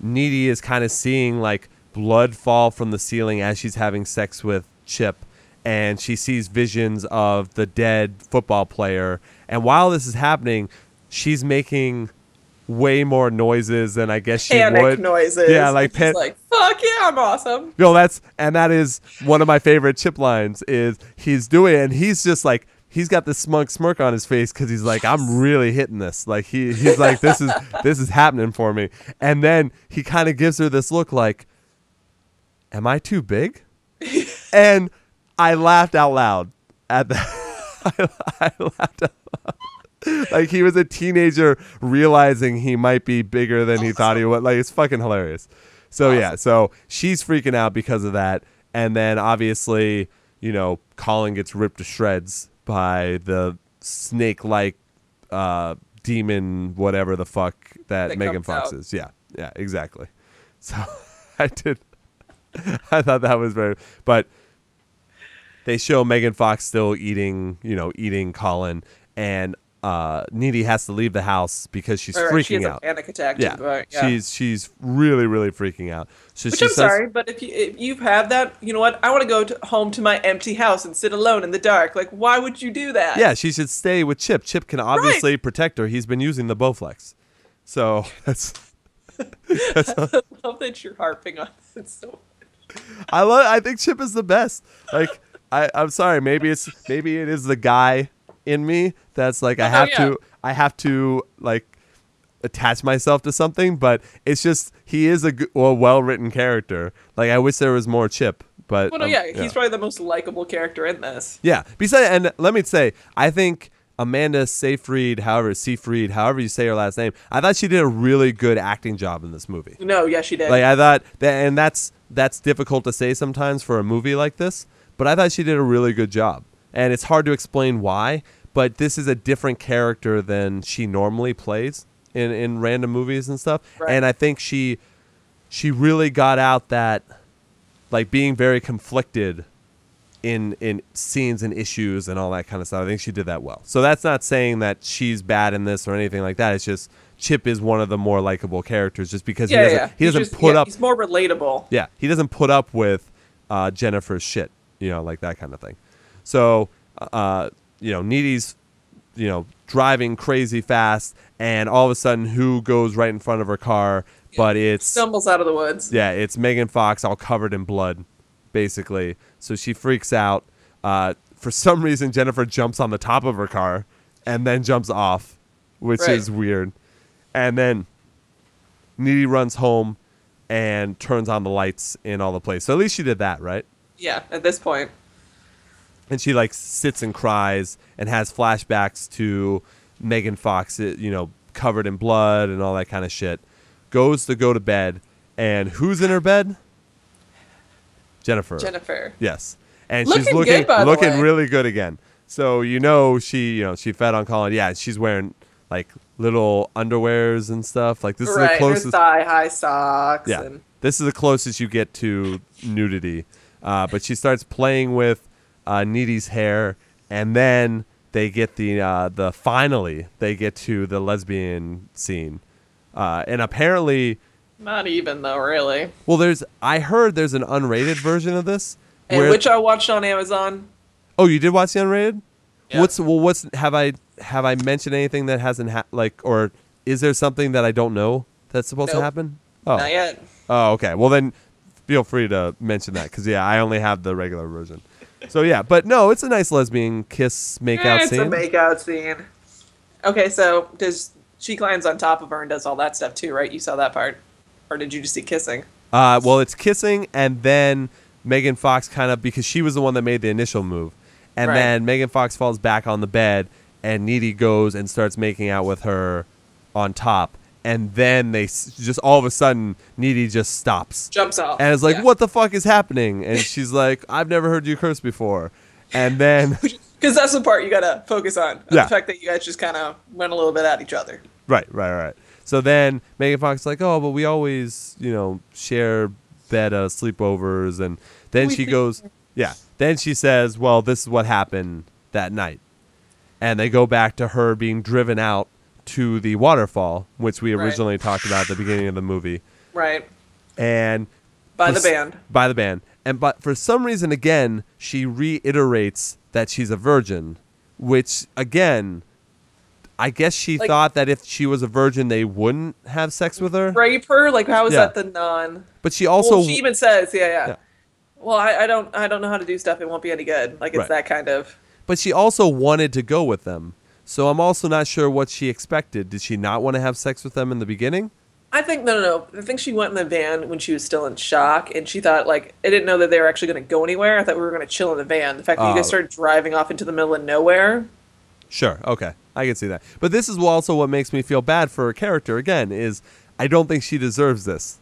Needy is kind of seeing like blood fall from the ceiling as she's having sex with Chip. And she sees visions of the dead football player. And while this is happening, she's making way more noises than I guess she Panic would. noises. Yeah, like pan- like fuck yeah, I'm awesome. no, that's and that is one of my favorite chip lines. Is he's doing and he's just like he's got this smug smirk on his face because he's like I'm really hitting this. Like he he's like this is this is happening for me. And then he kind of gives her this look like, "Am I too big?" and I laughed out loud at that. I, I laughed out loud. Like he was a teenager realizing he might be bigger than he thought he was. Like it's fucking hilarious. So yeah, so she's freaking out because of that, and then obviously, you know, Colin gets ripped to shreds by the snake-like uh, demon, whatever the fuck that, That Megan Fox out. is. Yeah, yeah, exactly. So I did. I thought that was very, but they show Megan Fox still eating, you know, eating Colin, and uh, Needy has to leave the house because she's Right, right, she freaking has out. a panic attack. Yeah, but, yeah. she's she's really really freaking out. So Which I'm says, sorry, but if you if you've had that, you know what? I want to go to, home to my empty house and sit alone in the dark. Like, why would you do that? Yeah, she should stay with Chip. Chip can obviously protect her. He's been using the Bowflex, so that's. that's I love that you're harping on it so. I love. I think Chip is the best. Like I, I'm sorry. Maybe it's maybe it is the guy in me that's like I Oh, have yeah. to. I have to like attach myself to something. But it's just he is a, g- a well written character. Like I wish there was more Chip. But Well, no, um, yeah, he's probably the most likable character in this. Yeah. Besides, and let me say, I think Amanda Seyfried, however Seyfried, however you say her last name, I thought she did a really good acting job in this movie. No, yeah, she did. Like I thought that, and that's that's difficult to say sometimes for a movie like this. But I thought she did a really good job, and it's hard to explain why. But this is a different character than she normally plays in in random movies and stuff. Right. And I think she she really got out that like being very conflicted in in scenes and issues and all that kind of stuff. I think she did that well. So that's not saying that she's bad in this or anything like that. It's just Chip is one of the more likable characters just because yeah, he doesn't yeah. he doesn't just- put yeah, up He's more relatable. yeah, he doesn't put up with uh, Jennifer's shit, you know, like that kind of thing. So, uh, you know, Needy's, you know, driving crazy fast, and all of a sudden, who goes right in front of her car? But it's Stumbles out of the woods. yeah, it's Megan Fox all covered in blood, basically. So she freaks out. Uh, for some reason, Jennifer jumps on the top of her car and then jumps off, which Right. is weird. And then Needy runs home and turns on the lights in all the place. So at least she did that, right? Yeah, at this point. and she like sits and cries and has flashbacks to Megan Fox, uh, you know, covered in blood and all that kind of shit. Goes to go to bed, and who's in her bed? Jennifer. Jennifer. Yes, and she's Looking looking good, looking really good again. So you know she you know she fed on Colin. Yeah, she's wearing like little underwears and stuff. Like this is the closest. thigh high socks. Yeah, And, this is the closest you get to nudity. Uh, but she starts playing with uh, Needy's hair, and then they get the uh, the finally they get to the lesbian scene, uh, and apparently, not even though, really. well, there's I heard there's an unrated version of this. Where- which I watched on Amazon. oh, you did watch the unrated? Yeah. What's well? What's have I have I mentioned anything that hasn't ha- like or is there something that I don't know that's supposed to happen? Oh, Not yet. Oh, okay. Well, then feel free to mention that because yeah, I only have the regular version. So yeah, but no, it's a nice lesbian kiss makeout Eh, it's scene. a makeout scene. Okay, so does she climbs on top of her and does all that stuff too, right? You saw that part, or did you just see kissing? uh, well, it's kissing, and then Megan Fox kind of because she was the one that made the initial move, and Right. then Megan Fox falls back on the bed, and Needy goes and starts making out with her on top, and then they s- just all of a sudden Needy just stops. Jumps off. and it's like, Yeah. "What the fuck is happening?" And she's like, "I've never heard you curse before." And then, Because that's the part you gotta focus on. Yeah. The fact that you guys just kind of went a little bit at each other. right, right, right. So then Megan Fox is like, "Oh, but we always, you know, share bed uh, sleepovers," and then We she goes, "Yeah." Then she says, "Well, this is what happened that night," and they go back to her being driven out to the waterfall, which we Right. originally talked about at the beginning of the movie, Right. and By the band. by the band. And but for some reason again, she reiterates that she's a virgin, which again, I guess she Like- thought that if she was a virgin, they wouldn't have sex with her. Rape her? Like how is Yeah. that the non? But she also, well, she even says, yeah, yeah. Yeah. Well, I, I don't, I don't know how to do stuff. It won't be any good. Like it's Right. that kind of. but she also wanted to go with them. So I'm also not sure what she expected. Did she not want to have sex with them in the beginning? I think no, no, no. I think she went in the van when she was still in shock, and she thought like I didn't know that they were actually going to go anywhere. I thought we were going to chill in the van. The fact that you Oh. guys started driving off into the middle of nowhere. Sure. Okay. I can see that. But this is also what makes me feel bad for her character again is I don't think she deserves this.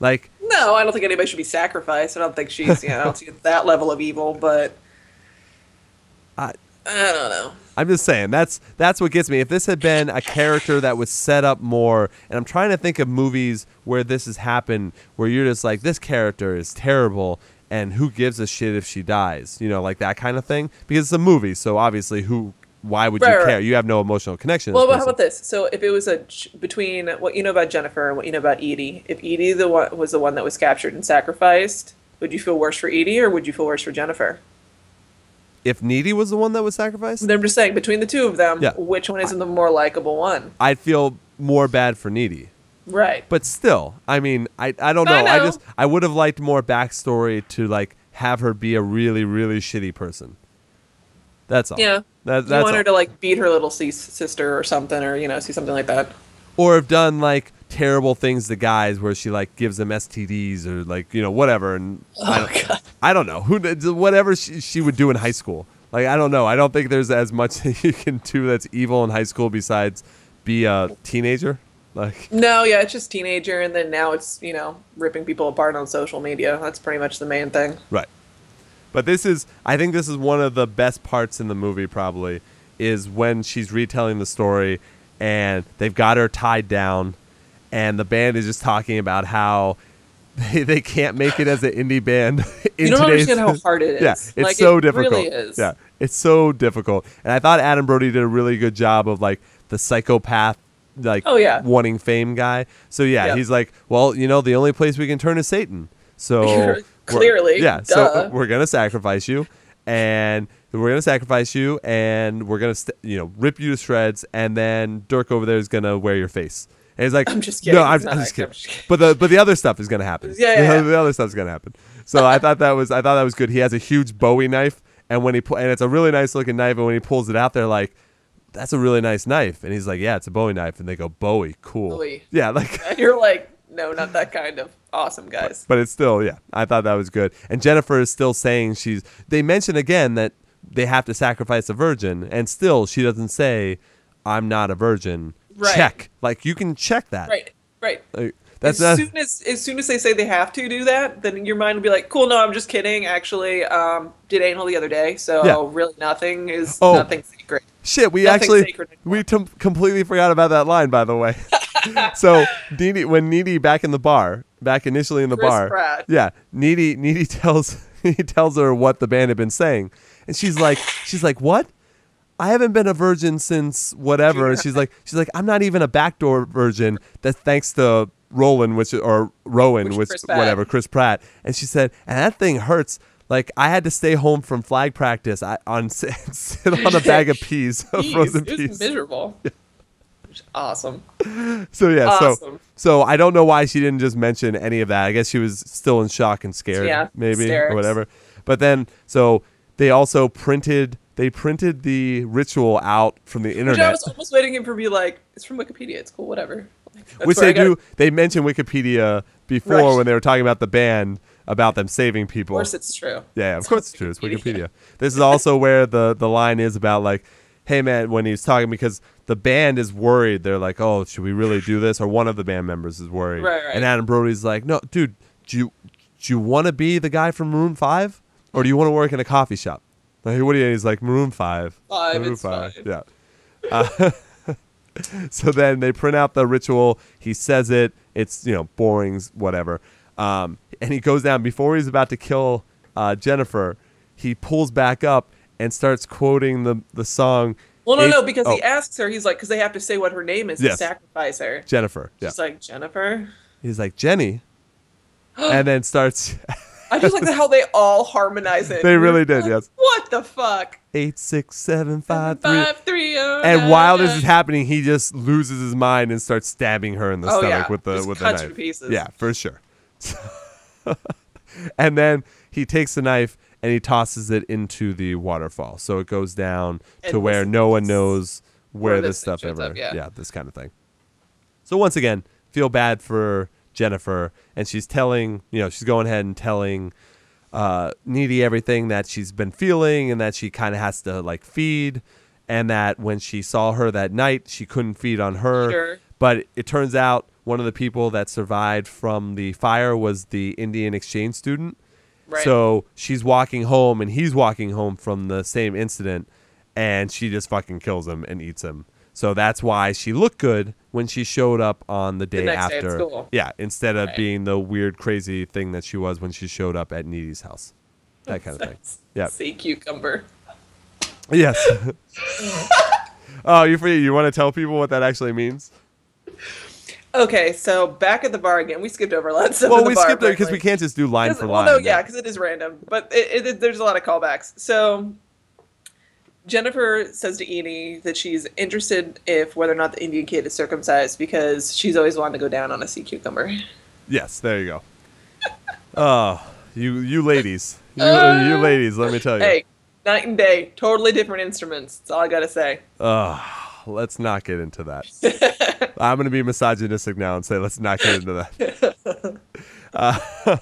Like No, I don't think anybody should be sacrificed. I don't think she's, you know, I don't see that level of evil, but I I don't know. I'm just saying that's that's what gets me. If this had been a character that was set up more, and I'm trying to think of movies where this has happened, where you're just like, this character is terrible, and who gives a shit if she dies? You know, like that kind of thing. Because it's a movie, so obviously, who? Why would Right, you right. care? You have no emotional connection. Well, how about this? So, if it was a between what you know about Jennifer and what you know about Edie, if Edie the one was the one that was captured and sacrificed, would you feel worse for Edie or would you feel worse for Jennifer? If Needy was the one that was sacrificed, I'm just saying between the two of them, Yeah. which one is the more likable one? I'd feel more bad for Needy. Right. But still, I mean, I, I don't know. I I, just I would have liked more backstory to like have her be a really really shitty person. That's all. Yeah. That, you want all. her to like beat her little sister or something, or you know, see something like that. or have done like terrible things to guys where she like gives them STDs or like you know whatever and oh, I, Oh don't, god. I don't know who whatever she, she would do in high school like I don't know I don't think there's as much that you can do that's evil in high school besides be a teenager like No, yeah, it's just teenager, and then now it's you know ripping people apart on social media. That's pretty much the main thing. right but this is I think this is one of the best parts in the movie probably is when she's retelling the story and they've got her tied down and the band is just talking about how they, they can't make it as an indie band in You don't understand how hard it is. Yeah, it's Like, so it difficult. really is. Yeah, it's so difficult. And I thought Adam Brody did a really good job of like the psychopath, like Oh, yeah. wanting fame guy. So yeah, Yeah. he's like, well, you know, the only place we can turn is Satan. So we're- Clearly, yeah. duh. So we're gonna sacrifice you, and we're gonna sacrifice you, and we're gonna st- you know rip you to shreds, and then Dirk over there is gonna wear your face. And he's like, I'm just kidding. No, I'm, I'm just like- I'm kidding. just kidding. But the but the other stuff is gonna happen. Yeah, yeah, yeah. the other stuff's gonna happen. So I thought that was I thought that was good. He has a huge Bowie knife, and when he pu- and it's a really nice looking knife, and when he pulls it out, they're like. That's a really nice knife, and he's like, "Yeah, it's a Bowie knife." And they go, "Bowie, cool." Bowie. Yeah, like And you're like, no, not that kind of awesome, guys. but it's still yeah i thought that was good and jennifer is still saying she's they mention again that they have to sacrifice a virgin and still she doesn't say i'm not a virgin Right. check like you can check that right, right. Like, that's as not soon as as soon as they say they have to do that, then your mind will be like, "Cool, no, I'm just kidding. Actually, um, did anal the other day, so Yeah. really nothing is Oh. nothing secret." shit we Nothing actually we tom completely forgot about that line by the way so needy when needy back in the bar back initially in the Chris bar Pratt. yeah needy needy tells he tells her what the band had been saying and she's like she's like what I haven't been a virgin since whatever. And she's like, she's like, I'm not even a backdoor virgin. That's thanks to Roland, which or Rowan, Which which, Chris whatever, Chris Pratt. And she said, and that thing hurts. Like I had to stay home from flag practice. I on sit on a bag of peas, Jeez, frozen it was peas. miserable. Awesome. So yeah, so Awesome. so I don't know why she didn't just mention any of that. I guess she was still in shock and scared, Yeah, maybe hysterics. or whatever. But then, so they also printed they printed the ritual out from the Which internet. I was almost waiting for me like, it's from Wikipedia. It's cool, whatever. Like, which they do. They mentioned Wikipedia before Right. when they were talking about the band about them saving people. Of course, it's true. yeah, of course it's true. It's Wikipedia. Wikipedia. this is also where the the line is about like, hey man, when he's talking because the band is worried. They're like, oh, should we really do this? Or one of the band members is worried. Right, right. And Adam Brody's like, no, dude, do you do you want to be the guy from Maroon Five, or do you want to work in a coffee shop? Like, what do you? He's like Maroon Five. Five, Maroon fine. Yeah. Uh, so then they print out the ritual. He says it. It's you know boring, whatever. Um, and he goes down before he's about to kill uh, Jennifer. He pulls back up and starts quoting the the song. Well, no, no, because oh, he asks her. He's like, because they have to say what her name is Yes. to sacrifice her. Jennifer. Yeah. She's like Jennifer. He's like Jenny, and then starts I just like the how they all harmonize it. They really did, Like, yes. What the fuck? eight six seven five three. Five, three, oh, And nine, while this is happening, he just loses his mind and starts stabbing her in the Oh, stomach yeah. with the Just with the knife. pieces. Yeah, for sure. and then he takes the knife and he tosses it into the waterfall, so it goes down to where no one knows where, where this this stuff ever. up, yeah. this kind of thing. So once again, feel bad for Jennifer, and she's telling, you know, she's going ahead and telling uh, Needy everything that she's been feeling, and that she kind of has to like feed, and that when she saw her that night, she couldn't feed on her. Sure. But it turns out one of the people that survived from the fire was the Indian exchange student. Right. So she's walking home, and he's walking home from the same incident, and she just fucking kills him and eats him. So that's why she looked good when she showed up on the day day at after. school. Yeah, instead of Right. being the weird, crazy thing that she was when she showed up at Needy's house. That kind of thing. Yeah. Sea cucumber. Yes. oh, you. You want to tell people what that actually means? Okay, so back at the bar again. We skipped over a lot of stuff. well, we skipped but, because we can't just do line for well, line. no, yeah, because it is random. But it, it, there's a lot of callbacks. So Jennifer says to Edie that she's interested if whether or not the Indian kid is circumcised because she's always wanted to go down on a sea cucumber. Yes, there you go. Oh, you you ladies, you, Uh, you ladies. Let me tell you. Hey, night and day, totally different instruments. That's all I gotta say. Ugh, let's not get into that. I'm going to be misogynistic now and say let's not get into that. Uh,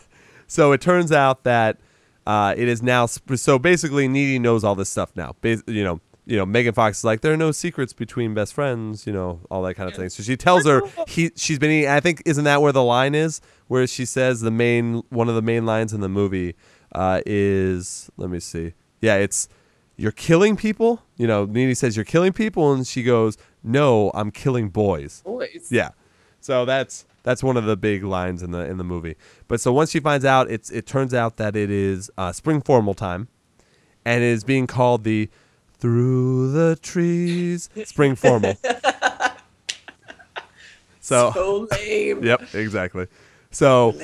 so it turns out that uh, it is now sp- so basically Needy knows all this stuff now. Bas- you know, you know Megan Fox is like there are no secrets between best friends. You know all that kind of thing. So she tells her he she's been eating. I think isn't that where the line is where she says the main one of the main lines in the movie uh, is let me see. Yeah, it's you're killing people. You know, Needy says you're killing people, and she goes, "No, I'm killing boys." Boys. Yeah. So that's that's one of the big lines in the in the movie. But so once she finds out, it's it turns out that it is uh, spring formal time, and it is being called the through the trees spring formal. so So lame. yep, exactly. So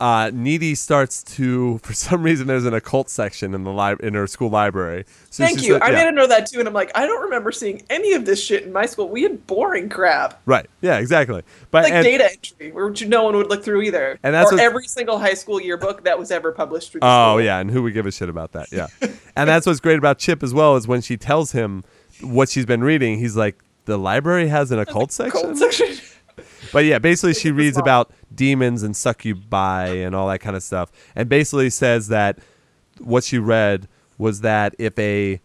uh, Needy starts to, for some reason, there's an occult section in the li- in her school library. So Thank you. I yeah. didn't know that too, and I'm like, I don't remember seeing any of this shit in my school. We had boring crap. Right. Yeah. Exactly. But like and- data entry, which no one would look through either. And that's or every single high school yearbook that was ever published through Oh school. yeah, and who would give a shit about that? Yeah, and that's what's great about Chip as well is when she tells him what she's been reading, he's like, "The library has an occult section." Cold section. But yeah, basically she reads about demons and succubi and all that kind of stuff, and basically says that what she read was that if a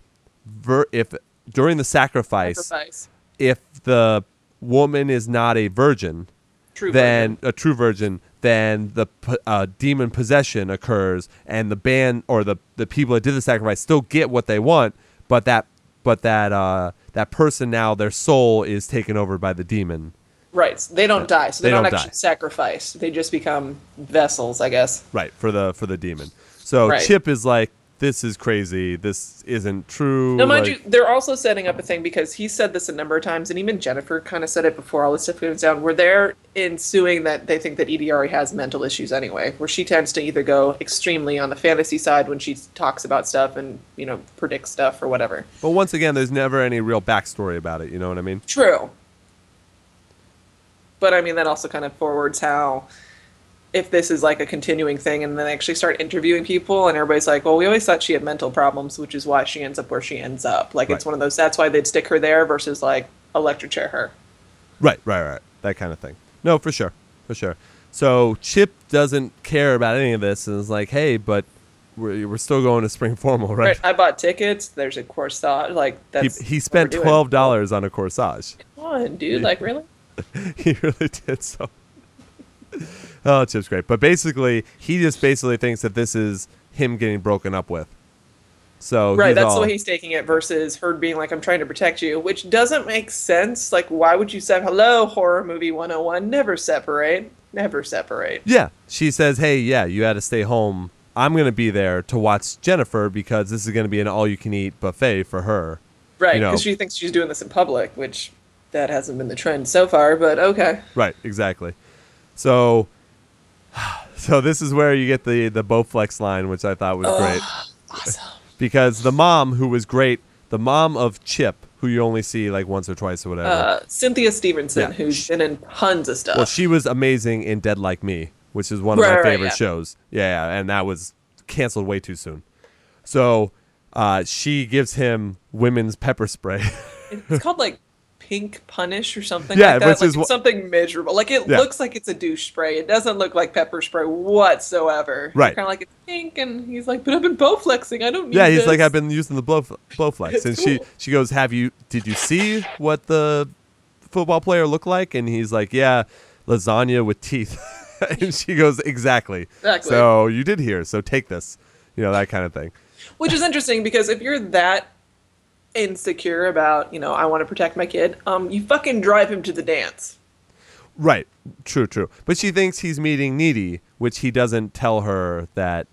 ver- if during the sacrifice, Sacrifice. if the woman is not a virgin, True. then virgin. a true virgin, then the uh, demon possession occurs, and the band or the the people that did the sacrifice still get what they want, but that but that uh, that person now their soul is taken over by the demon. Right. so They don't die, so they, They don't, don't actually die. sacrifice. They just become vessels, I guess. Right for the for the demon. So Right. Chip is like, this is crazy. This isn't true. No, mind like- you, they're also setting up a thing because he said this a number of times, and even Jennifer kind of said it before all this stuff goes down, where they're ensuing that they think that Edie already has mental issues anyway, where she tends to either go extremely on the fantasy side when she talks about stuff and, you know, predicts stuff or whatever. But once again, there's never any real backstory about it. You know what I mean? True. But I mean, that also kind of forwards how if this is like a continuing thing and then they actually start interviewing people and everybody's like, well, we always thought she had mental problems, which is why she ends up where she ends up. Like, it's one of those, that's why they'd stick her there versus like electric chair her. Right, right, right. That kind of thing. No, for sure, for sure. So Chip doesn't care about any of this and is like, hey, but we're, we're still going to spring formal, Right. right? I bought tickets. There's a corsage. Like, that's. he, he spent twelve dollars on a corsage. Come on, dude. Like, really? he really did so. oh, Chip's great, but basically, he just basically thinks that this is him getting broken up with. So Right, that's all, the way he's taking it versus her being like, I'm trying to protect you, which doesn't make sense. Like, why would you say, hello, horror movie 101, never separate. Never separate. Yeah, she says, "Hey, yeah, you had to stay home. I'm gonna be there to watch Jennifer because this is gonna be an all-you-can-eat buffet for her." Right, because You know. she thinks she's doing this in public, which that hasn't been the trend so far, but okay. Right, exactly. So, so this is where you get the the Bowflex line, which I thought was great Awesome. because the mom who was great, the mom of Chip, who you only see like once or twice or whatever. Uh, Cynthia Stevenson, Yeah. who's been in tons of stuff. well, she was amazing in Dead Like Me, which is one of Right, my right, favorite yeah. shows. Yeah, yeah, and that was canceled way too soon. So, uh, she gives him women's pepper spray. it's called like Pink Punish or something Yeah, like that. which Like, it's something miserable. Like it Yeah. looks like it's a douche spray. It doesn't look like pepper spray whatsoever. Right. Kind of like it's pink, and he's like, "But I've been bowflexing. I don't need Yeah, he's this." like, I've been using the blow blowflex, and she she goes, "Have you? Did you see what the football player looked like?" And he's like, "Yeah, lasagna with teeth." and she goes, "Exactly. Exactly. So you did hear. So take this. You know that kind of thing. Which is interesting because if you're that insecure about, you know, I want to protect my kid, um, you fucking drive him to the dance. Right. True. True. But she thinks he's meeting Needy, which he doesn't tell her that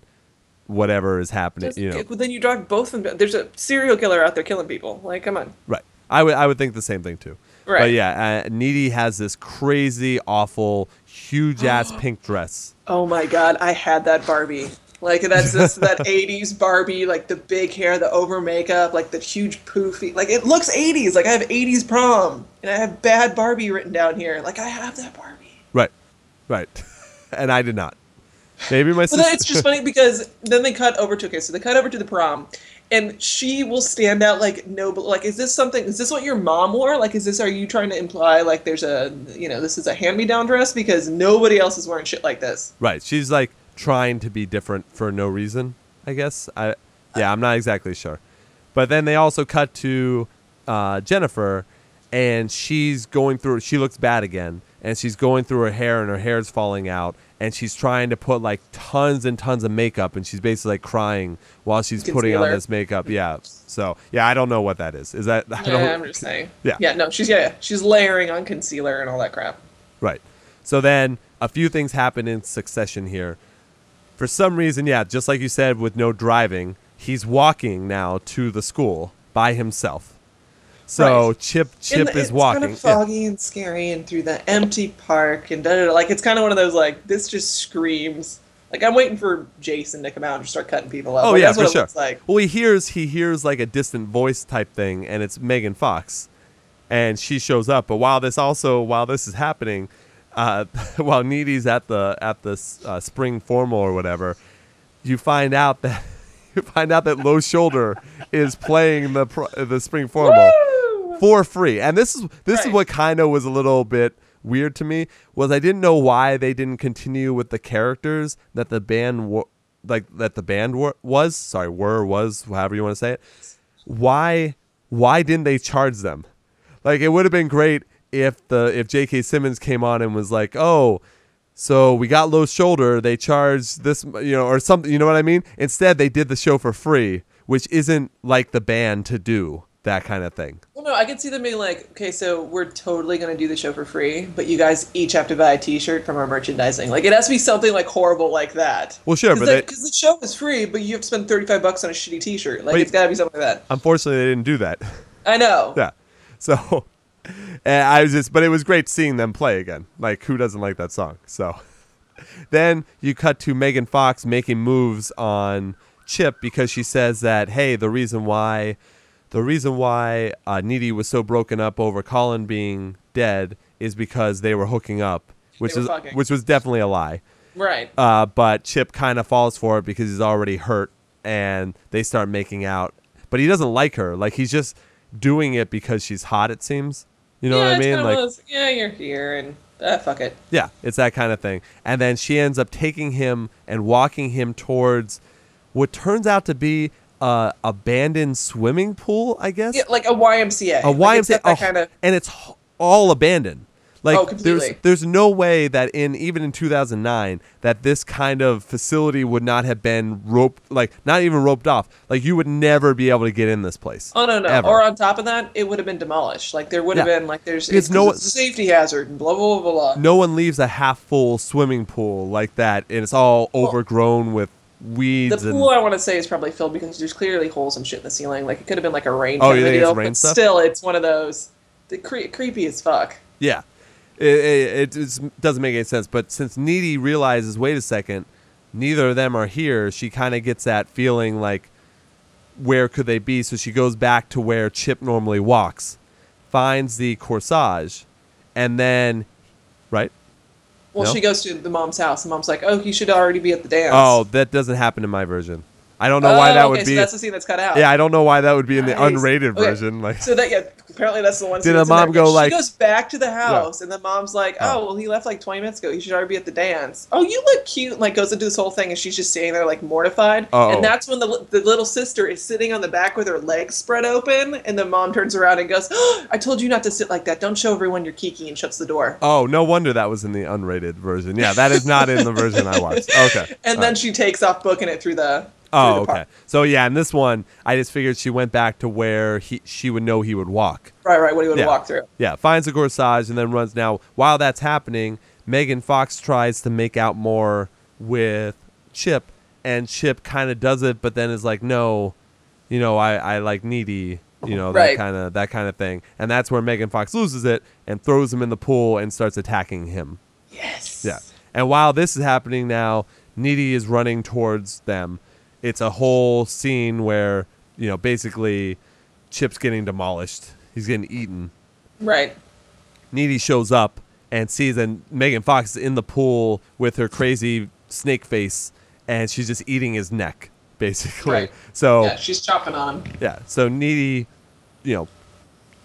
whatever is happening. Just- you know. Then you drive both of them. There's a serial killer out there killing people. Like, come on. Right. I would I would think the same thing too. Right. But yeah, uh, Needy has this crazy, awful, huge ass pink dress. Oh my god, I had that Barbie. Like that's just that '80s Barbie, like the big hair, the over makeup, like the huge poofy. Like it looks '80s. Like I have '80s prom, and I have bad Barbie written down here. Like I have that Barbie. Right. Right. and I did not. Maybe my sister. it's just funny because then they cut over to okay, so they cut over to the prom, and she will stand out like no, like is this something? Is this what your mom wore? Like is this? Are you trying to imply like there's a you know this is a hand me down dress because nobody else is wearing shit like this. right. She's like trying to be different for no reason. I guess. I. Yeah, I'm not exactly sure. But then they also cut to uh, Jennifer, and she's going through. She looks bad again, and she's going through her hair, and her hair's falling out, and she's trying to put like tons and tons of makeup, and she's basically like crying while she's putting on this makeup. Yeah. So yeah, I don't know what that is. Is that? I don't, Yeah, I'm just saying. Yeah. Yeah, no, she's yeah, she's layering on concealer and all that crap. Right. So then a few things happen in succession here. For some reason, yeah, just like you said, with no driving, he's walking now to the school by himself. So Right. Chip Chip the- is it's walking. kind of yeah. foggy and scary, and through the empty park, and da, da, da. like it's kind of one of those like this just screams Like I'm waiting for Jason to come out and start cutting people up. Oh Like, yeah, for sure. it looks like. Well, he hears he hears like a distant voice type thing, and it's Megan Fox, and she shows up. But while this also while this is happening, uh, while Needy's at the at the uh, spring formal or whatever, you find out that you find out that Low Shoulder is playing the pro- the spring formal Woo! for free. And this is this is what kind of was a little bit weird to me was I didn't know why they didn't continue with the characters that the band wa- like that the band wa- was sorry were was however you want to say it. Why why didn't they charge them? Like it would have been great if the if J.K. Simmons came on and was like, "Oh, so we got low shoulder. They charged this, you know, or something. You know what I mean? Instead, they did the show for free, which isn't like the band to do that kind of thing. Well, no, I could see them being like, okay, so we're totally gonna do the show for free, but you guys each have to buy a T-shirt from our merchandising. Like, it has to be something like horrible like that. Well, sure, but because the show is free, but you have to spend thirty-five bucks on a shitty T-shirt. Like, it's gotta be something like that. unfortunately, they didn't do that. I know. yeah. So, and I was just, but it was great seeing them play again. Like, who doesn't like that song? So, then you cut to Megan Fox making moves on Chip because she says that, hey, the reason why, the reason why uh, Needy was so broken up over Colin being dead is because they were hooking up, which is fucking. which was definitely a lie. Right. Uh, but Chip kind of falls for it because he's already hurt, and they start making out. But he doesn't like her. Like he's just doing it because she's hot. It seems. You know yeah, what I mean? Like, those, yeah, you're here, and uh, fuck it. yeah, it's that kind of thing. And then she ends up taking him and walking him towards what turns out to be a abandoned swimming pool. I guess Yeah, like a YMCA. a Like, YMCA, got that oh, kind of. and it's all abandoned. Like Oh, there's there's no way that in even in 2009 that this kind of facility would not have been roped like not even roped off. Like you would never be able to get in this place. Oh no no! Ever. Or on top of that, it would have been demolished. Like there would have Yeah. been like there's it's, no- it's a safety hazard and blah blah blah blah. No one leaves a half full swimming pool like that and it's all overgrown with The weeds and pool I want to say is probably filled because there's clearly holes and shit in the ceiling. Like it could have been like a rain. Oh, you of think rain but stuff? still, it's one of those. The cre- creepy as fuck. Yeah. It, it, it just doesn't make any sense. But since Needy realizes, wait a second, neither of them are here, she kind of gets that feeling like, where could they be? So she goes back to where Chip normally walks, finds the corsage, and then, right? Well, No? she goes to the mom's house, and mom's like, "Oh, you should already be at the dance." Oh, that doesn't happen in my version. I don't know why Oh, that okay, would so be. that's the scene that's cut out. yeah, I don't know why that would be in the Nice. unrated Okay, version. Like, So that yeah, apparently that's the one. Did scene the mom go She like- goes back to the house, and the mom's like, Oh. "Oh, well, he left like 20 minutes ago. He should already be at the dance." Oh, you look cute. And, Like goes into this whole thing, and she's just standing there like mortified. Uh-oh. And that's when the the little sister is sitting on the back with her legs spread open, and the mom turns around and goes, oh, "I told you not to sit like that. Don't show everyone you're kiki," and shuts the door. oh, no wonder that was in the unrated version. Yeah, that is not in the version I watched. Okay. And All then right. she takes off booking it through the. Oh, okay. park. So yeah, in this one, I just figured she went back to where he she would know he would walk. Right, right. What he would Yeah. walk through. Yeah, finds a corsage and then runs. Now, while that's happening, Megan Fox tries to make out more with Chip, and Chip kind of does it, but then is like, "No, you know, I I like needy." You know that kind of that kind of thing, and that's where Megan Fox loses it and throws him in the pool and starts attacking him. Yes. Yeah. And while this is happening now, Needy is running towards them. It's a whole scene where, you know, basically Chip's getting demolished. He's getting eaten. Right. Needy shows up and sees that Megan Fox is in the pool with her crazy snake face and she's just eating his neck, basically. Right. So Yeah, she's chopping on him. yeah. So Needy, you know,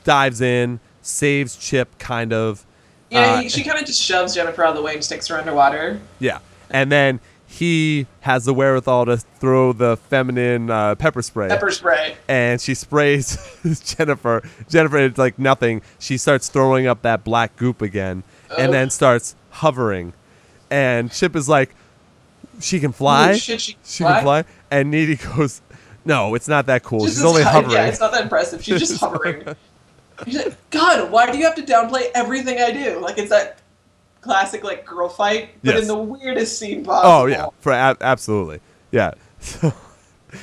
dives in, saves Chip kind of. Yeah, Uh, he, she kind of just shoves Jennifer out of the way and sticks her underwater. Yeah. And then he has the wherewithal to throw the feminine uh, pepper spray. Pepper spray. And she sprays Jennifer. Jennifer, it's like nothing. She starts throwing up that black goop again and Oh. then starts hovering. And Chip is like, she can fly? Shit, she can She fly? can fly? And Needy goes, no, it's not that cool. Just She's only hovering. Yeah, it's not that impressive. She's just hovering. He's like, God, why do you have to downplay everything I do? Like it's that classic like girl fight, but Yes. in the weirdest scene possible. Oh yeah, for ab- absolutely, yeah. So,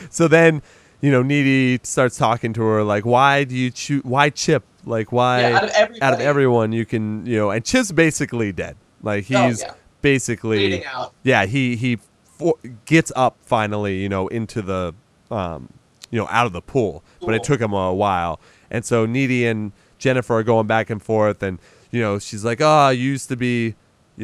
so then, you know, Needy starts talking to her like, "Why do you choose? Why Chip? Like, why Yeah, out of out of everyone you can, you know?" And Chip's basically dead. Like Oh, he's yeah. basically out. yeah. He he for, gets up finally, you know, into the, um, you know, out of the pool. But it took him a while, and so Needy and Jennifer are going back and forth, and you know, she's like, "Oh, I used to be."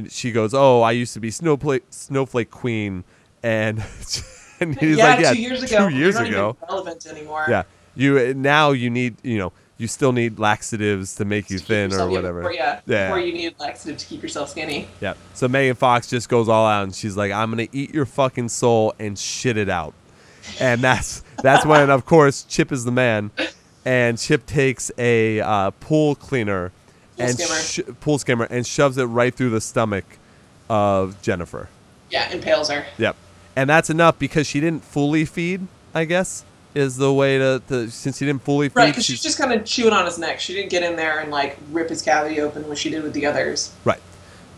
She goes, "Oh, I used to be snowflake snowflake queen," and, and he's yeah, like, "Yeah, two years ago. two years ago, relevant anymore. yeah. You now you need you know you still need laxatives to make you To thin or whatever. Before, yeah, Yeah. Before you need laxative to keep yourself skinny. Yeah. So Megan Fox just goes all out and she's like, "I'm gonna eat your fucking soul and shit it out," and that's that's when of course Chip is the man, and Chip takes a uh, pool cleaner Pool and skimmer. sh- pool skimmer and shoves it right through the stomach of Jennifer. Yeah, impales her. Yep. And that's enough because she didn't fully feed. I guess is the way to, to since she didn't fully feed. Right, because she's- she's just kind of chewing on his neck. She didn't get in there and like rip his cavity open like she did with the others. Right.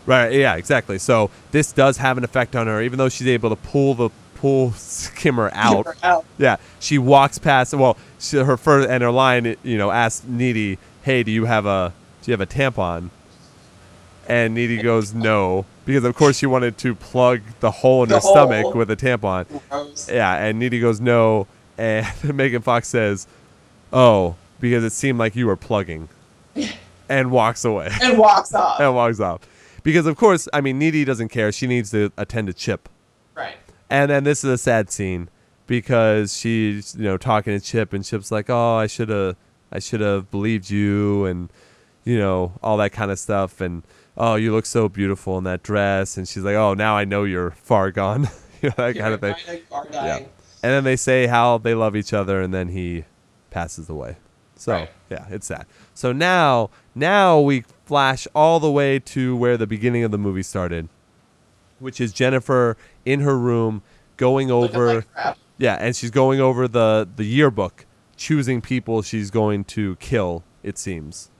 Right. Yeah. Exactly. So this does have an effect on her, even though she's able to pull the pull skimmer out. Out. Yeah. She walks past. Well, she, her first and her line, you know, asks Needy, "Hey, do you have a do you have a tampon?" And Needy goes, "No," because of course she wanted to plug the hole in The her stomach with a tampon. Gross. Yeah. And Needy goes, "No," and Megan Fox says, "Oh, because it seemed like you were plugging," and walks away And walks off. and walks off. Because of course, I mean, Needy doesn't care. She needs to attend to Chip. Right. And then this is a sad scene because she's you know talking to Chip, and Chip's like, "Oh, I should have, I should have believed you," and you know all that kind of stuff. And oh, you look so beautiful in that dress. And she's like, "Oh, now I know you're far gone," you know that kind of thing. Dying. And then they say how they love each other, and then he passes away. So Right. yeah, it's sad. So now, now we flash all the way to where the beginning of the movie started, which is Jennifer in her room going over. like. Yeah, and she's going over the the yearbook, choosing people she's going to kill. It seems.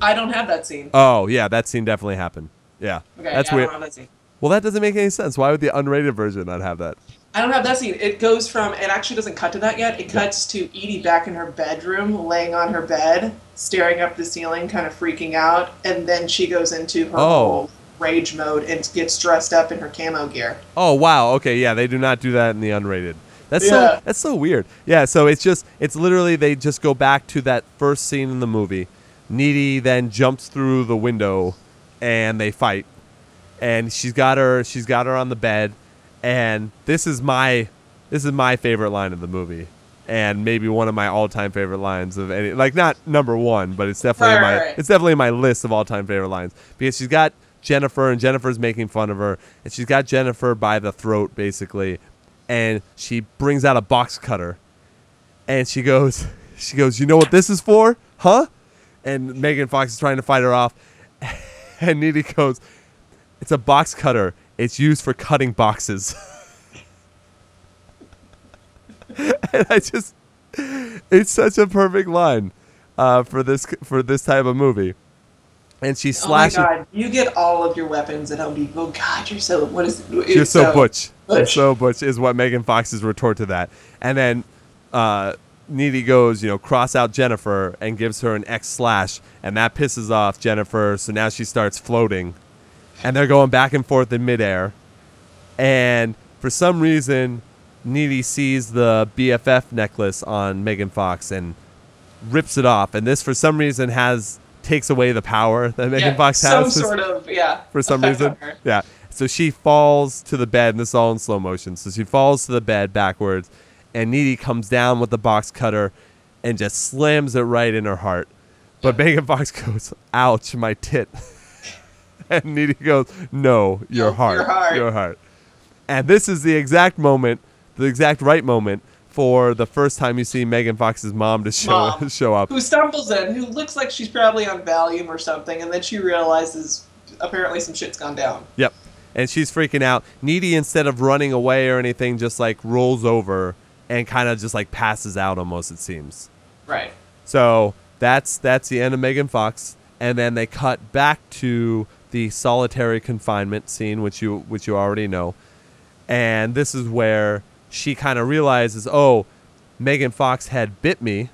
I don't have that scene. Oh yeah, that scene definitely happened. Yeah, Okay, that's yeah, I weird. don't have that scene. Well, that doesn't make any sense. Why would the unrated version not have that? I don't have that scene. It goes from it actually doesn't cut to that yet. It cuts to Needy back in her bedroom, laying on her bed, staring up the ceiling, kind of freaking out, and then she goes into her Oh. whole rage mode and gets dressed up in her camo gear. Oh wow. Okay, yeah, they do not do that in the unrated. That's Yeah. so that's so weird. Yeah, so it's just it's literally they just go back to that first scene in the movie. Needy then jumps through the window and they fight. And she's got her she's got her on the bed. And this is my this is my favorite line of the movie. And maybe one of my all-time favorite lines of any like not number 1, but it's definitely in my right, right. it's definitely in my list of all-time favorite lines. Because she's got Jennifer and Jennifer's making fun of her. And she's got Jennifer by the throat basically. And she brings out a box cutter. And she goes she goes you know what this is for? Huh and Megan Fox is trying to fight her off and Needy goes it's a box cutter it's used for cutting boxes and I just it's such a perfect line uh, for this for this type of movie and she slashes Oh my god, you get all of your weapons at Home Depot. God, you're so what is You're so, butch. You're so butch is what Megan Fox's retort to that. And then uh, Needy goes, you know, cross out Jennifer and gives her an X slash, and that pisses off Jennifer. So now she starts floating, and they're going back and forth in midair. And for some reason, Needy sees the BFF necklace on Megan Fox and rips it off. And this, for some reason, has takes away the power that Megan yeah, Fox has. some sort of yeah. for some reason. Yeah. So she falls to the bed, and this is all in slow motion. So she falls to the bed backwards, and Needy comes down with the box cutter and just slams it right in her heart. But Megan Fox goes, "Ouch, my tit," and Needy goes, "No, your heart, your heart." your heart." And this is the exact moment, the exact right moment for the first time you see Megan Fox's mom to show Mom. show up. Who stumbles in, who looks like she's probably on Valium or something, and then she realizes apparently some shit's gone down. Yep. And she's freaking out. Needy, instead of running away or anything, just like rolls over and kind of just like passes out almost, it seems. Right. So that's that's the end of Megan Fox. And then they cut back to the solitary confinement scene, which you which you already know. And this is where she kind of realizes, oh, Megan Fox had bit me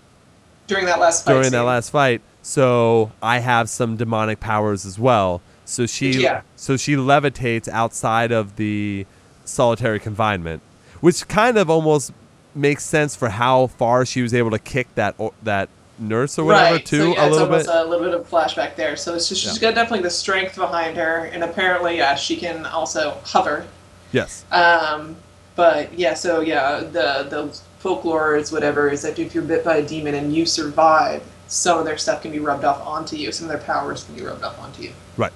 During that last fight during that last fight. So I have some demonic powers as well. So she Yeah. so she levitates outside of the solitary confinement, which kind of almost makes sense for how far she was able to kick that o- that nurse or whatever right. too so, yeah, a little bit. a little bit of flashback there. So it's just, she's Yeah. got definitely the strength behind her, and apparently, yeah, she can also hover. yes. Um, but yeah, so yeah, the the folklore is whatever is that if you're bit by a demon and you survive, some of their stuff can be rubbed off onto you. Some of their powers can be rubbed off onto you. Right.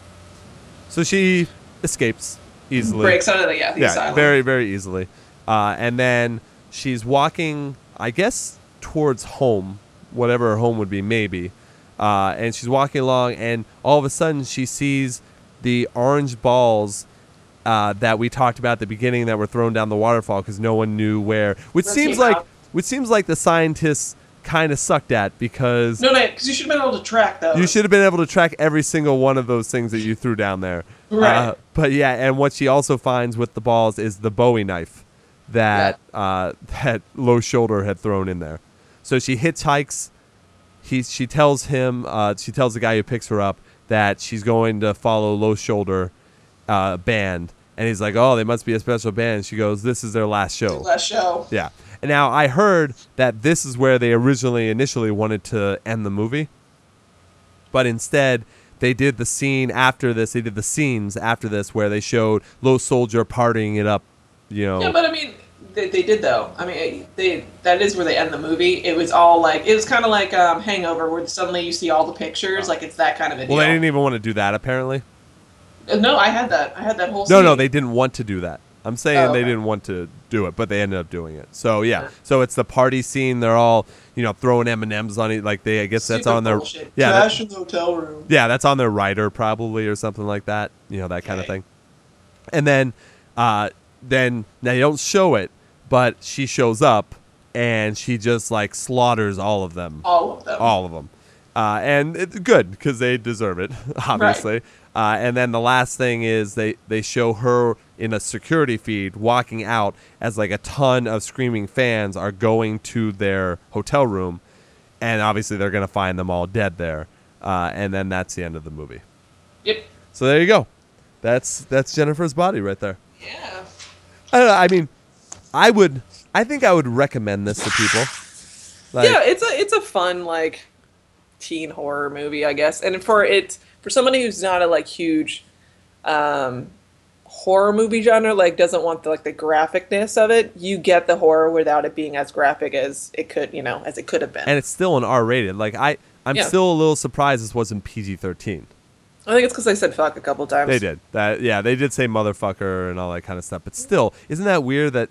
So she escapes easily. Breaks out of the yeah, the yeah, asylum. very very easily. Uh, and then she's walking, I guess, towards home, whatever her home would be, maybe. Uh, and she's walking along, and all of a sudden she sees the orange balls uh, that we talked about at the beginning that were thrown down the waterfall because no one knew where. Which it seems like, out. which seems like the scientists kind of sucked at because No, no, because you should have been able to track those. you should have been able to track every single one of those things that you threw down there. Right. Uh, but yeah, and what she also finds with the balls is the Bowie knife that uh, that Low Shoulder had thrown in there. So she hitchhikes. He she tells him uh, she tells the guy who picks her up that she's going to follow Low Shoulder uh, band, and he's like, "Oh, they must be a special band." She goes, "This is their last show." Last show. Yeah. And now I heard that this is where they originally initially wanted to end the movie. But instead, they did the scene after this. They did the scenes after this where they showed Low Shoulder partying it up, you know. Yeah, but I mean, they, they did though. I mean, they that is where they end the movie. It was all like it was kind of like um, Hangover, where suddenly you see all the pictures. Like it's that kind of a deal. well, they didn't even want to do that apparently. Uh, No, I had that. I had that whole. No, scene. no, they didn't want to do that. I'm saying Oh, they didn't want to do it, but they ended up doing it. So yeah, so it's the party scene. They're all you know throwing M and M's on it. Like they, I guess that's on their bullshit. yeah, that- Trash in the hotel room. Yeah, that's on their rider probably or something like that. You know, that kind of thing. And then uh then now they don't show it, but she shows up and she just like slaughters all of them. All of them. All of them. Uh, and it's good because they deserve it, obviously. Uh, and then the last thing is they, they show her in a security feed walking out as like a ton of screaming fans are going to their hotel room, and obviously they're gonna find them all dead there. Uh, and then that's the end of the movie. Yep. So there you go. That's that's Jennifer's body right there. Yeah. I don't know. I mean, I would. I think I would recommend this to people. Like, yeah, it's a it's a fun like teen horror movie, I guess. And for it for somebody who's not a like huge um horror movie genre, like doesn't want the like the graphicness of it, you get the horror without it being as graphic as it could, you know, as it could have been. and it's still an R rated. Like I, I'm Yeah. still a little surprised this wasn't PG thirteen. I think it's because they said fuck a couple times. They did that. Yeah, they did say motherfucker and all that kind of stuff. But still, isn't that weird that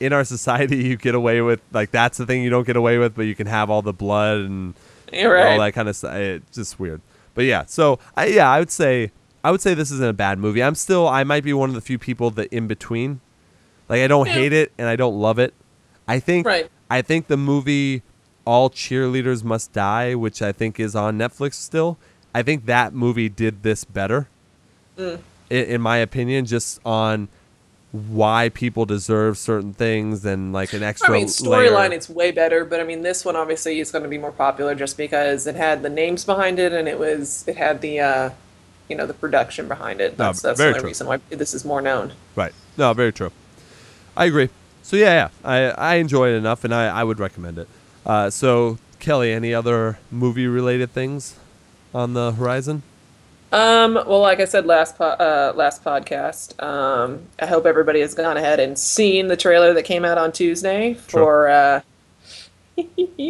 in our society you get away with like that's the thing you don't get away with, but you can have all the blood and You're all right. that kind of stuff. It's just weird. But yeah, so I, yeah, I would say I would say this isn't a bad movie. I'm still I might be one of the few people that in between. Like I don't Yeah. hate it and I don't love it. I think Right. I think the movie All Cheerleaders Must Die, which I think is on Netflix still, I think that movie did this better. Mm. i- In, my opinion, just on why people deserve certain things and like an extra I mean, storyline it's way better, but I mean, this one obviously is going to be more popular just because it had the names behind it and it was it had the uh, you know the production behind it. No, That's that's the only true. reason why this is more known. Right. No, very true. I agree. So yeah, yeah, I I enjoy it enough, and I I would recommend it. Uh, so Kelly, any other movie related things on the horizon? Um, well, like I said last po- uh, last podcast, um, I hope everybody has gone ahead and seen the trailer that came out on Tuesday for uh,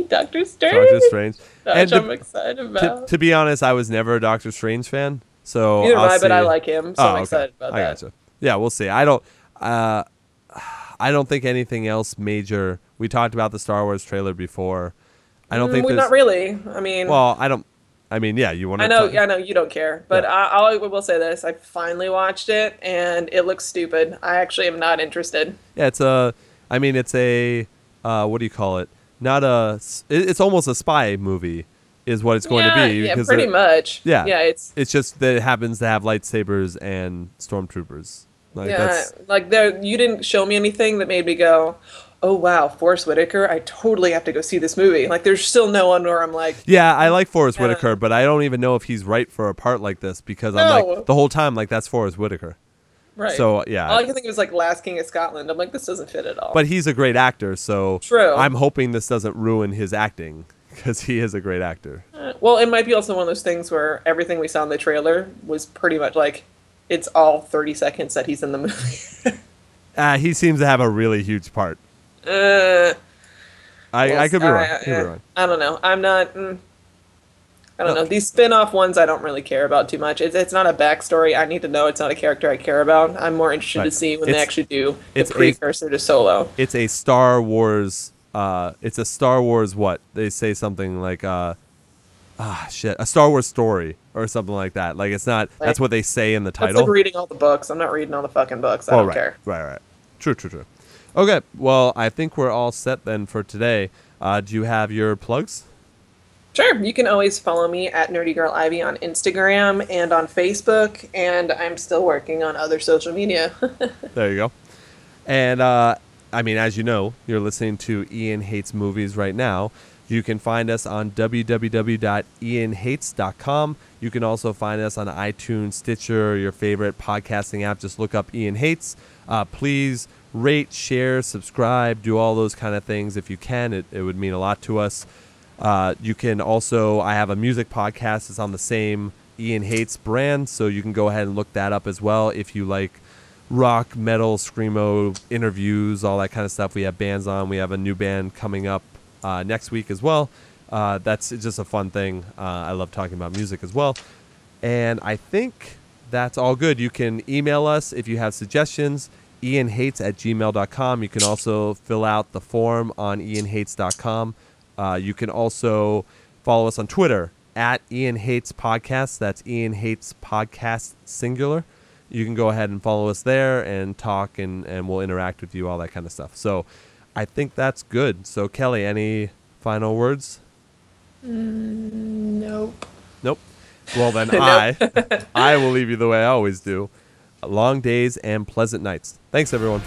Doctor Strange. Doctor Strange. Which And I'm to, excited to, about. to be honest, I was never a Doctor Strange fan, so Neither I'll I, but I like him, so Oh, I'm okay. excited about I that. gotcha. Yeah, we'll see. I don't. Uh, I don't think anything else major. We talked about the Star Wars trailer before. I don't Mm, think well, not really. I mean, Well, I don't. I mean, yeah, you want to. I know, I know you don't care, but Yeah. I, I will say this: I finally watched it, and it looks stupid. I actually am not interested. Yeah, it's a. I mean, it's a. Uh, what do you call it? Not a. It's almost a spy movie, is what it's going yeah, to be. yeah, pretty it- much. Yeah. yeah, it's It's just that it happens to have lightsabers and stormtroopers. Like yeah, like there. You didn't show me anything that made me go, "Oh wow, Forest Whitaker! I totally have to go see this movie." Like, there's still no one where I'm like, Yeah, I like Forest Yeah. Whitaker, but I don't even know if he's right for a part like this because I'm like the whole time like that's Forest Whitaker. Right. So yeah, All I can think of is like Last King of Scotland. I'm like, this doesn't fit at all. but he's a great actor, so True. I'm hoping this doesn't ruin his acting because he is a great actor. Uh, well, it might be also one of those things where everything we saw in the trailer was pretty much like it's all 30 seconds that he's in the movie. Uh, he seems to have a really huge part. Uh, I, I could be wrong. I, I could be wrong. I don't know. I'm not. Mm, I don't No. know. These spin-off ones I don't really care about too much. It's, it's not a backstory. I need to know. It's not a character I care about. I'm more interested Right. to see when they actually do the it's a- precursor to Solo. It's a Star Wars. Uh, it's a Star Wars. What they say something like. Uh, ah, shit. A Star Wars story or something like that. Like it's not. that's what they say in the title. like reading all the books. I'm not reading all the fucking books. I Oh, don't right, care. right, right. True, true, true. Okay, well, I think we're all set then for today. Uh, do you have your plugs? Sure. You can always follow me at Nerdy Girl Ivy on Instagram and on Facebook, and I'm still working on other social media. There you go. And uh, I mean, as you know, you're listening to Ian Hates Movies right now. You can find us on www.ianhates.com. You can also find us on iTunes, Stitcher, your favorite podcasting app. Just look up Ian Hates. Uh, please rate, share, subscribe, do all those kind of things if you can. It, it would mean a lot to us. Uh, you can also, I have a music podcast. It's on the same Ian Hates brand, so you can go ahead and look that up as well if you like rock, metal, screamo, interviews, all that kind of stuff. We have bands on. We have a new band coming up uh, next week as well. Uh, that's just a fun thing. Uh, I love talking about music as well. And I think that's all good. You can email us if you have suggestions, ianhates at gmail.com. You can also fill out the form on ianhates.com. Uh, you can also follow us on Twitter at Ian Hates Podcast. That's Ian Hates Podcast singular. You can go ahead and follow us there and talk, and, and we'll interact with you, all that kind of stuff. So I think that's good. So, Kelly, any final words? nope. Nope. Well, then I, I will leave you the way I always do long days and pleasant nights. Thanks, everyone.